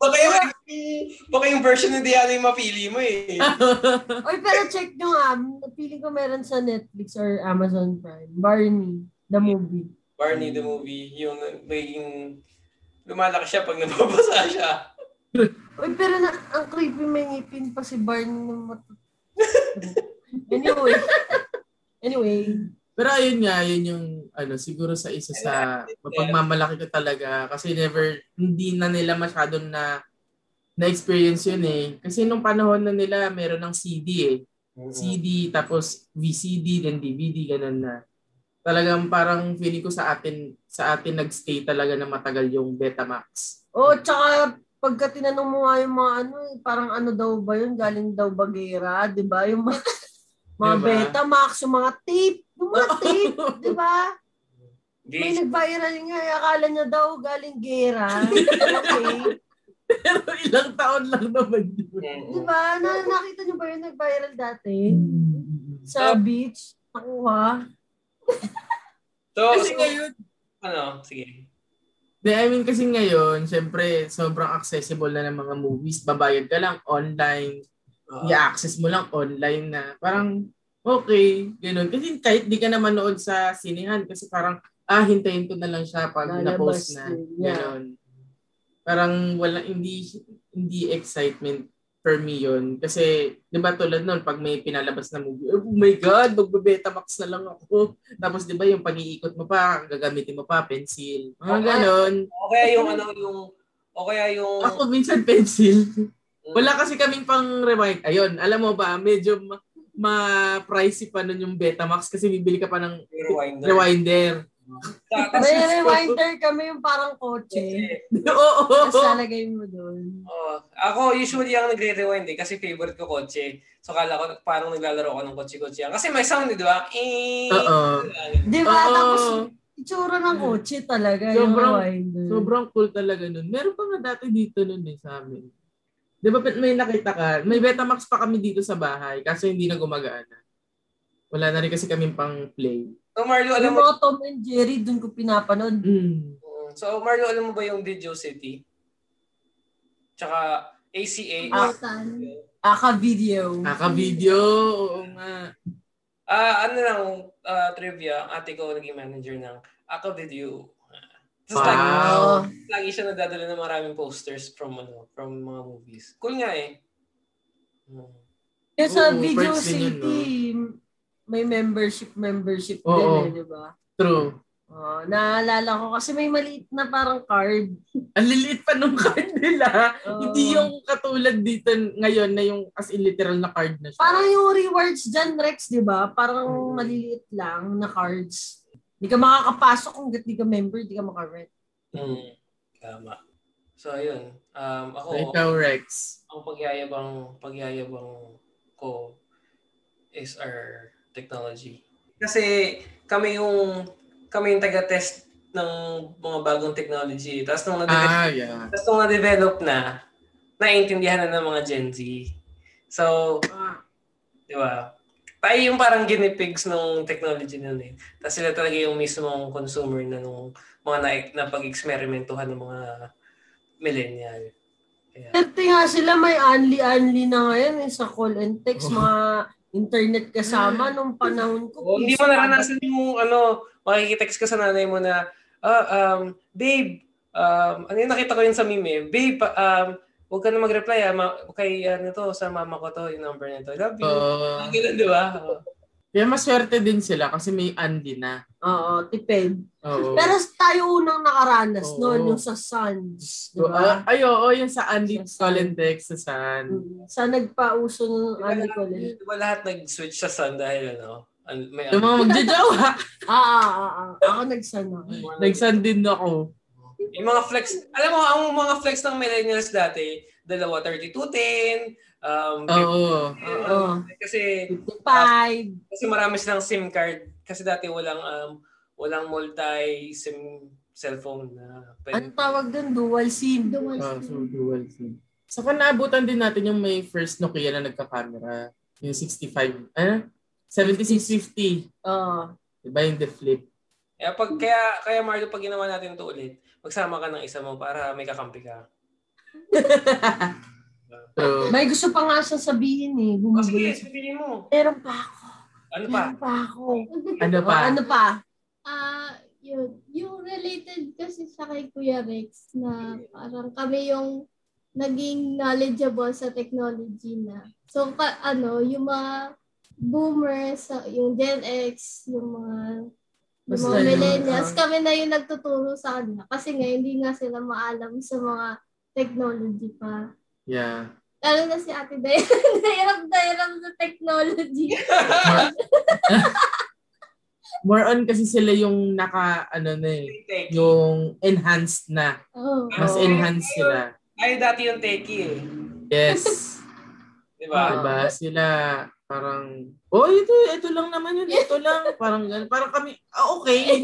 Speaker 1: Baka yung, baka yung version ng Diana yung mapili mo eh.
Speaker 2: Oy, pero check nyo nga. Feeling ko meron sa Netflix or Amazon Prime. Barney, the movie.
Speaker 1: Barney the movie, yung naging lumalaki siya pag nababasa siya.
Speaker 2: Uy, pero na, ang creepy may ngipin pa si Barney ng mat- Anyway. Anyway.
Speaker 4: Pero ayun nga, yun yung ano, siguro sa isa sa mapagmamalaki ko talaga kasi never, hindi na nila masyadong na na-experience yun eh. Kasi nung panahon na nila, meron ng CD eh. CD, tapos VCD, then DVD, ganun na. Talagang parang feeling ko sa atin, sa atin nagstay talaga na matagal yung Betamax.
Speaker 2: Oh, tsaka pagka tinanong mo nga yung mga ano, eh, parang ano daw ba yun? Galing daw bagera, di ba? Yung mga, mga
Speaker 4: Diba?
Speaker 2: Betamax, yung mga tape, tape, di ba? May nag-viral nga, eh, akala niya daw galing gera. Okay.
Speaker 4: Pero ilang taon lang naman yun.
Speaker 2: Di ba? Na, nakita niyo ba yung nag-viral dati? Sa
Speaker 1: Oh.
Speaker 2: beach? Nakuha?
Speaker 1: So,
Speaker 4: Kasi
Speaker 1: so,
Speaker 4: ngayon,
Speaker 1: ano, sige.
Speaker 4: De, I mean kasi ngayon, syempre, sobrang accessible na ng mga movies. Babayad ka lang online,
Speaker 1: Uh,
Speaker 4: i-access mo lang online na. Parang, okay, ganun. Kasi kahit di ka na manood sa sinihan, kasi parang, ah, hintayin ko na lang siya pag
Speaker 2: Lalabas
Speaker 4: na-post na.
Speaker 2: yeah.
Speaker 4: Ganun. Parang wala, hindi, hindi excitement for me yun. Kasi, di ba tulad nun, pag may pinalabas na movie, oh my God, magbebetamax na lang ako. Tapos di ba yung pag-iikot mo pa, gagamitin mo pa, pencil. Mga
Speaker 1: Okay.
Speaker 4: ganon.
Speaker 1: o kaya yung ano, yung, o kaya yung,
Speaker 4: Ako minsan pencil. Wala kasi kaming pang rewind. Ayun, alam mo ba, medyo ma- ma-pricey pa nun yung Betamax kasi bibili ka pa ng
Speaker 1: yung rewinder.
Speaker 4: rewinder.
Speaker 2: May reminder kami yung parang kotse.
Speaker 4: Oo.
Speaker 2: Tapos lalagay mo doon.
Speaker 1: Oh, ako usually ang nagre-rewind eh kasi favorite ko kotse. So kala ko parang naglalaro ako ng kotse-kotse. Kasi may sound, eh, di ba? Eh.
Speaker 4: Oo.
Speaker 2: Di ba?
Speaker 4: Oo.
Speaker 2: Tapos itsura ng kotse talaga yung
Speaker 4: Sobrang-
Speaker 2: reminder.
Speaker 4: Sobrang cool talaga nun. Meron pa nga dati dito nun eh sa amin. Di ba may nakita ka? May Betamax pa kami dito sa bahay kaso hindi na gumagana. Wala na rin kasi kaming pang play.
Speaker 1: So Marlo, alam
Speaker 2: Yung
Speaker 1: mo,
Speaker 2: mga Tom and Jerry, doon ko pinapanood.
Speaker 4: Mm.
Speaker 1: so Marlo, alam mo ba yung Video City? Tsaka ACA.
Speaker 2: Ah.
Speaker 5: Butan.
Speaker 2: Aka video.
Speaker 4: Kaka-video. Oo nga.
Speaker 1: Ah, ano lang, ah, trivia, ate ko naging manager ng Ako Video. Tapos lagi,
Speaker 4: Wow.
Speaker 1: lagi siya nadadala ng maraming posters from ano, from mga movies. Cool nga eh. Hmm.
Speaker 2: Kaya sa
Speaker 4: Oo,
Speaker 2: Video City, may membership membership
Speaker 4: Oo.
Speaker 2: din eh, di ba?
Speaker 4: True.
Speaker 2: Oh, naalala ko kasi may maliit na parang card.
Speaker 4: Ang liliit pa nung card nila.
Speaker 2: Oo.
Speaker 4: Hindi yung katulad dito ngayon na yung as in literal na card na siya.
Speaker 2: Parang yung rewards dyan, Rex, di ba? Parang maliliit lang na cards. Hindi ka makakapasok kung di ka member, di ka makarent.
Speaker 1: Hmm. Tama. So, ayun. Um, ako,
Speaker 4: So, ikaw, Rex.
Speaker 1: ang pagyayabang, pagyayabang ko is our technology. Kasi kami yung kami yung taga-test ng mga bagong technology. Tapos nung na-develop,
Speaker 4: Ah, yeah.
Speaker 1: tapos nung na-develop na, naiintindihan na ng mga Gen Z. So, di ba? Tayo yung parang guinea pigs ng technology nun eh. Tapos sila talaga yung mismong consumer na nung mga na, napag-experimentuhan ng mga millennial. Kaya,
Speaker 2: Dati nga sila may only-only na ngayon eh, sa call and text,
Speaker 4: Oh.
Speaker 2: mga internet kasama nung panahon ko.
Speaker 1: Oh, hindi mo naranasan yung ano, makikitext ka sa nanay mo na, ah, um, babe, um, ano yung nakita ko yun sa meme eh, babe, um, huwag ka na mag-reply ah, ma- kay ano to, sa mama ko to, yung number nito. Love you. Ang ganun, di ba? Oh.
Speaker 4: kaya maswerte din sila kasi may Andy na.
Speaker 2: Oo, tipid.
Speaker 4: Oo.
Speaker 2: Pero tayo unang nakaranas
Speaker 4: Oo.
Speaker 2: noon, yung sa Suns. Di
Speaker 4: So,
Speaker 2: ba?
Speaker 4: ah, ay, oo, yung sa Andy
Speaker 2: Sa Sun.
Speaker 4: Colendex sa San.
Speaker 2: Mm. sa nagpauso ng
Speaker 1: Di ba lahat-
Speaker 2: ko lang.
Speaker 1: Di ba lahat nag-switch sa sun dahil ano, an- may
Speaker 4: Yung mga magjajawa.
Speaker 2: Ah, ah, ah, ah. Ako nagsana.
Speaker 4: Nagsan din ako.
Speaker 1: Yung mga flex, alam mo, ang mga flex ng millennials dati, dalawa 3210, um,
Speaker 4: Oo.
Speaker 2: Oo.
Speaker 1: kasi
Speaker 2: 55.
Speaker 1: Kasi marami silang SIM card. Kasi dati walang um, walang multi-SIM cellphone na
Speaker 2: Ano
Speaker 1: pwede.
Speaker 2: tawag doon? Dual SIM.
Speaker 5: Dual
Speaker 4: Ah, so
Speaker 5: SIM.
Speaker 4: dual SIM. Saka naabutan din natin yung may first Nokia na nagka-camera. Yung 65, ano? 7650.
Speaker 2: Oo.
Speaker 4: Diba yung the flip?
Speaker 1: Kaya, pag, kaya, kaya Marlo, pag ginawa natin ito ulit, magsama ka ng isa mo para may kakampi ka.
Speaker 4: So,
Speaker 2: May gusto pa nga siyang sabihin eh.
Speaker 1: O Oh, sige, sabihin mo.
Speaker 2: Meron pa ako.
Speaker 1: Ano pa?
Speaker 2: Meron pa ako.
Speaker 4: ano pa?
Speaker 2: Ano pa?
Speaker 5: Ah, yun. Yung related kasi sa kay Kuya Rex na parang kami yung naging knowledgeable sa technology na. So, ka, ano, yung mga boomers, sa- yung Gen X, yung mga
Speaker 2: Basta
Speaker 5: mga
Speaker 2: yung,
Speaker 5: millennials,
Speaker 2: ah,
Speaker 5: kami na yung nagtuturo sa kanila. Kasi nga, hindi nga sila maalam sa mga technology pa.
Speaker 4: Yeah.
Speaker 5: Lalo na si Ate Dayan. Dayram, dayram sa technology.
Speaker 4: More on kasi sila yung naka, ano na eh, yung enhanced na.
Speaker 5: Oh.
Speaker 4: Mas enhanced sila.
Speaker 1: Ay, dati yung techie eh.
Speaker 4: Yes.
Speaker 1: Di ba?
Speaker 4: diba? Sila parang, oh, ito, ito lang naman yun, ito lang. Parang, ganun. parang kami, ah, okay.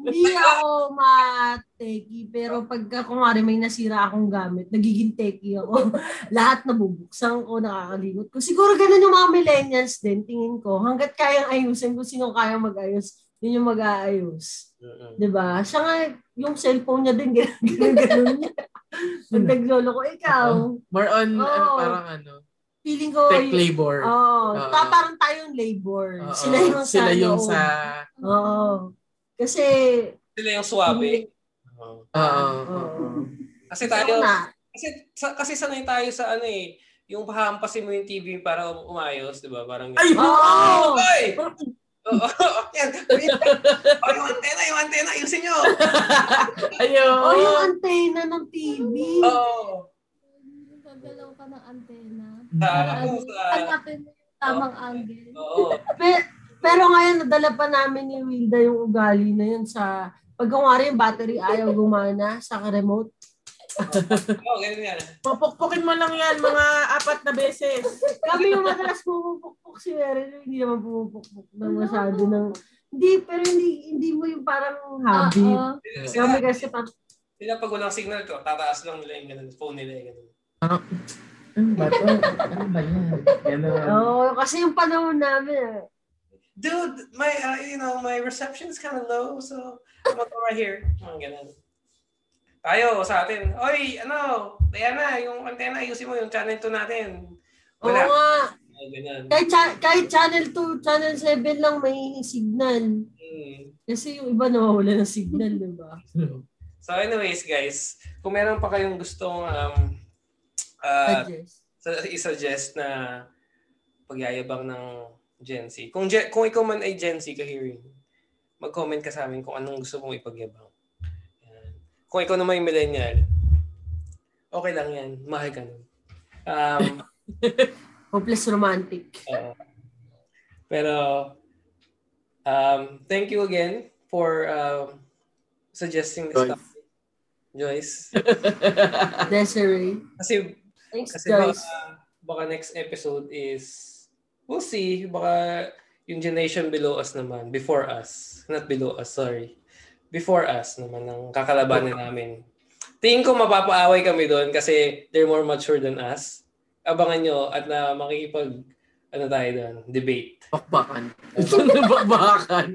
Speaker 2: Hindi ako ma-techy, pero pagka kumari may nasira akong gamit, nagiging techy ako. Lahat nabubuksan ko, nakakalimot ko. Siguro ganun yung mga millennials din, tingin ko. Hanggat kayang ayusin, kung sino kayang mag-ayos, yun yung mag-aayos.
Speaker 1: Mm-mm.
Speaker 2: 'Di ba? Siya nga, yung cellphone niya din, ganun, ganun, ganun niya. Pag naglolo ko, ikaw,
Speaker 4: More on, ano,
Speaker 2: Oo.
Speaker 4: parang ano,
Speaker 2: feeling ko,
Speaker 4: tech labor.
Speaker 2: Oo.
Speaker 4: Oo.
Speaker 2: ta- parang tayong labor.
Speaker 4: Oo.
Speaker 2: Sila yung sa,
Speaker 4: Sila yung
Speaker 2: loob.
Speaker 4: sa,
Speaker 2: Oo. Kasi,
Speaker 1: Sila yung suwabe. Oo. Kasi tayo,
Speaker 2: na.
Speaker 1: kasi, sa, kasi sanay tayo sa ano eh, yung pahampasin mo yung TV para um- umayos, di ba? Parang,
Speaker 4: Ay!
Speaker 2: Oo!
Speaker 1: Oy! Oo, yan. Oh, yung antena, yung antena, ayusin nyo.
Speaker 4: Ayun!
Speaker 2: Oh, yung antena ng TV.
Speaker 1: Oo.
Speaker 5: Gagalaw ka ng antena.
Speaker 1: Sa,
Speaker 5: Para
Speaker 1: ano, sa,
Speaker 5: hanapin mo yung tamang angle.
Speaker 1: oo.
Speaker 2: Pe- pero ngayon, nadala pa namin ni Wilda yung ugali na yun sa, pag kumari yung battery ayaw gumana sa remote.
Speaker 1: Oo, ganun yan.
Speaker 4: Papukpukin mo lang yan mga apat na beses.
Speaker 2: Kami yung madalas pumupukpuk si Meryl, hindi naman pumupukpuk ng masyado ng, hindi, pero hindi, hindi mo yung parang habit.
Speaker 5: Oo.
Speaker 2: Kami kasi parang,
Speaker 1: Sila pag walang signal ko, tataas lang nila yung ganun, phone nila yung ganun.
Speaker 4: Ano ba to? Ano ba yan? Ganun.
Speaker 2: Oo, kasi yung panahon namin, eh,
Speaker 1: Dude, my, uh, you know, my reception is kind of low, so I'm gonna go right here. Mga ganun. Tayo sa atin. Oy, ano, Diana, yung antena, ayusin mo yung channel 2 natin.
Speaker 2: Oo
Speaker 1: Wala.
Speaker 2: nga.
Speaker 1: Ay.
Speaker 2: Kahit, cha- kahit channel 2, channel 7 lang may signal.
Speaker 1: Hmm.
Speaker 2: Kasi yung iba nawawala ng signal, di ba?
Speaker 1: So anyways, guys, kung meron pa kayong gustong um, uh,
Speaker 2: Suggest.
Speaker 1: i-suggest na pagyayabang ng Gen Z. Kung Gen- kung ikaw man ay Gen Z ka hearing, mag-comment ka sa amin kung anong gusto mong ipagyabang. Yan. Kung ikaw naman yung millennial, okay lang yan. Mahal ka nun. Um,
Speaker 2: Hopeless romantic.
Speaker 1: oo. pero, um, thank you again for um, suggesting this
Speaker 4: Joyce.
Speaker 1: topic. Joyce.
Speaker 2: Desiree.
Speaker 1: Kasi
Speaker 2: Thanks,
Speaker 1: Kasi baka,
Speaker 2: guys.
Speaker 1: baka next episode is, we'll see, baka yung generation below us naman, before us, not below us, sorry, before us naman ang kakalabanin namin. Tingin ko mapapaaway kami doon kasi they're more mature than us. Abangan nyo at na makikipag, ano tayo doon, debate.
Speaker 4: Bakbakan. Bakbakan.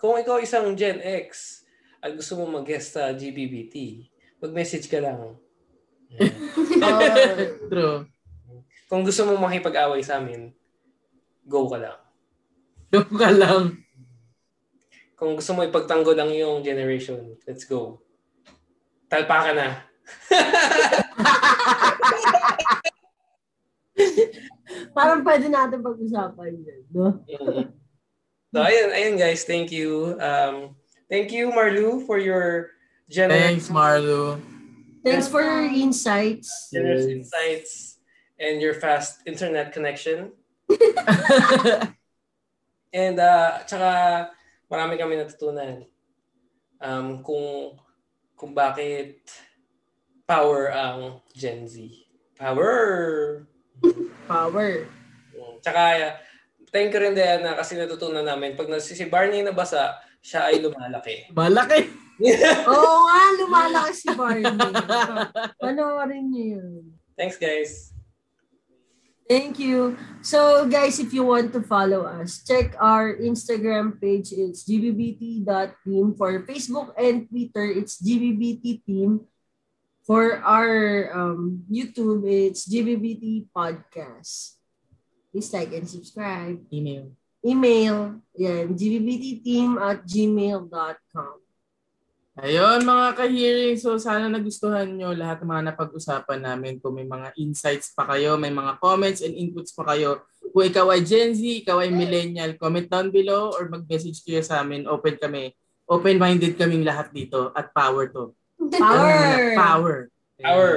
Speaker 1: Kung ikaw isang Gen X at gusto mo mag-guest sa GBBT, mag-message ka lang. Yan.
Speaker 2: Ah,
Speaker 4: True.
Speaker 1: Kung gusto mo makipag-away sa amin, go ka lang.
Speaker 4: Yung ka lang.
Speaker 1: Kung gusto mo ipagtanggol ang iyong generation, let's go. Talpa ka na.
Speaker 2: parang pwede natin pag-usapan yun, no?
Speaker 1: so, ayun, ayun guys, thank you. Um, thank you, Marlu, for your generous,
Speaker 4: Thanks, Marlo.
Speaker 2: Thanks for your insights.
Speaker 1: generous
Speaker 4: Yes.
Speaker 1: insights and your fast internet connection. And uh, tsaka marami kami natutunan um, kung kung bakit power ang Gen Z. Power!
Speaker 2: Power.
Speaker 1: Mm. Tsaka, thank you rin Diana kasi natutunan namin pag nasi si Barney nabasa, siya ay lumalaki.
Speaker 4: Malaki.
Speaker 2: Oo nga, lumalaki si Barney. Panoorin niyo yun.
Speaker 1: Thanks guys.
Speaker 2: Thank you. So, guys, if you want to follow us, check our Instagram page. It's gbbt.team. For Facebook and Twitter, it's gbbt team. For our um, YouTube, it's gbbt podcast. Please like and subscribe.
Speaker 4: Email.
Speaker 2: Email, yan, gbbtteam at gmail.com.
Speaker 4: Ayun mga ka-hearing, so sana nagustuhan nyo lahat ng mga napag-usapan namin. Kung may mga insights pa kayo, may mga comments and inputs pa kayo. Kung ikaw ay Gen Z, ikaw ay millennial, comment down below or mag-message kayo sa amin. Open kami. Open-minded kaming lahat dito at power to.
Speaker 2: Power!
Speaker 4: Power. Ayan.
Speaker 1: Power.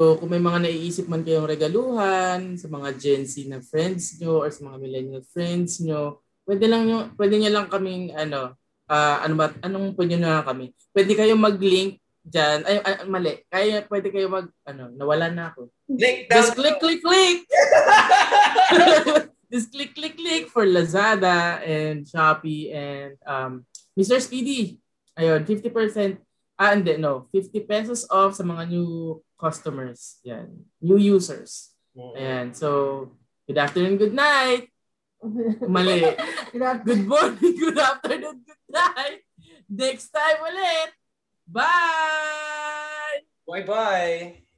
Speaker 4: So kung may mga naiisip man kayong regaluhan sa mga Gen Z na friends nyo or sa mga millennial friends nyo, pwede lang nyo, pwede nyo lang kaming ano, ah, ano ba, anong pwede na kami? Pwede kayo mag-link dyan. Ay, ay, mali. Kaya pwede kayo mag, ano, nawala na ako.
Speaker 1: Link down
Speaker 4: Just click, click, click! Just click, click, click for Lazada and Shopee and um, Mr. Speedy. Ayun, 50%. Ah, hindi, no. 50 pesos off sa mga new customers. Yan. New users. Ayan. So, good afternoon, good night. Mali. Good morning, good afternoon, good night. Next time ulit. Bye!
Speaker 1: Bye-bye!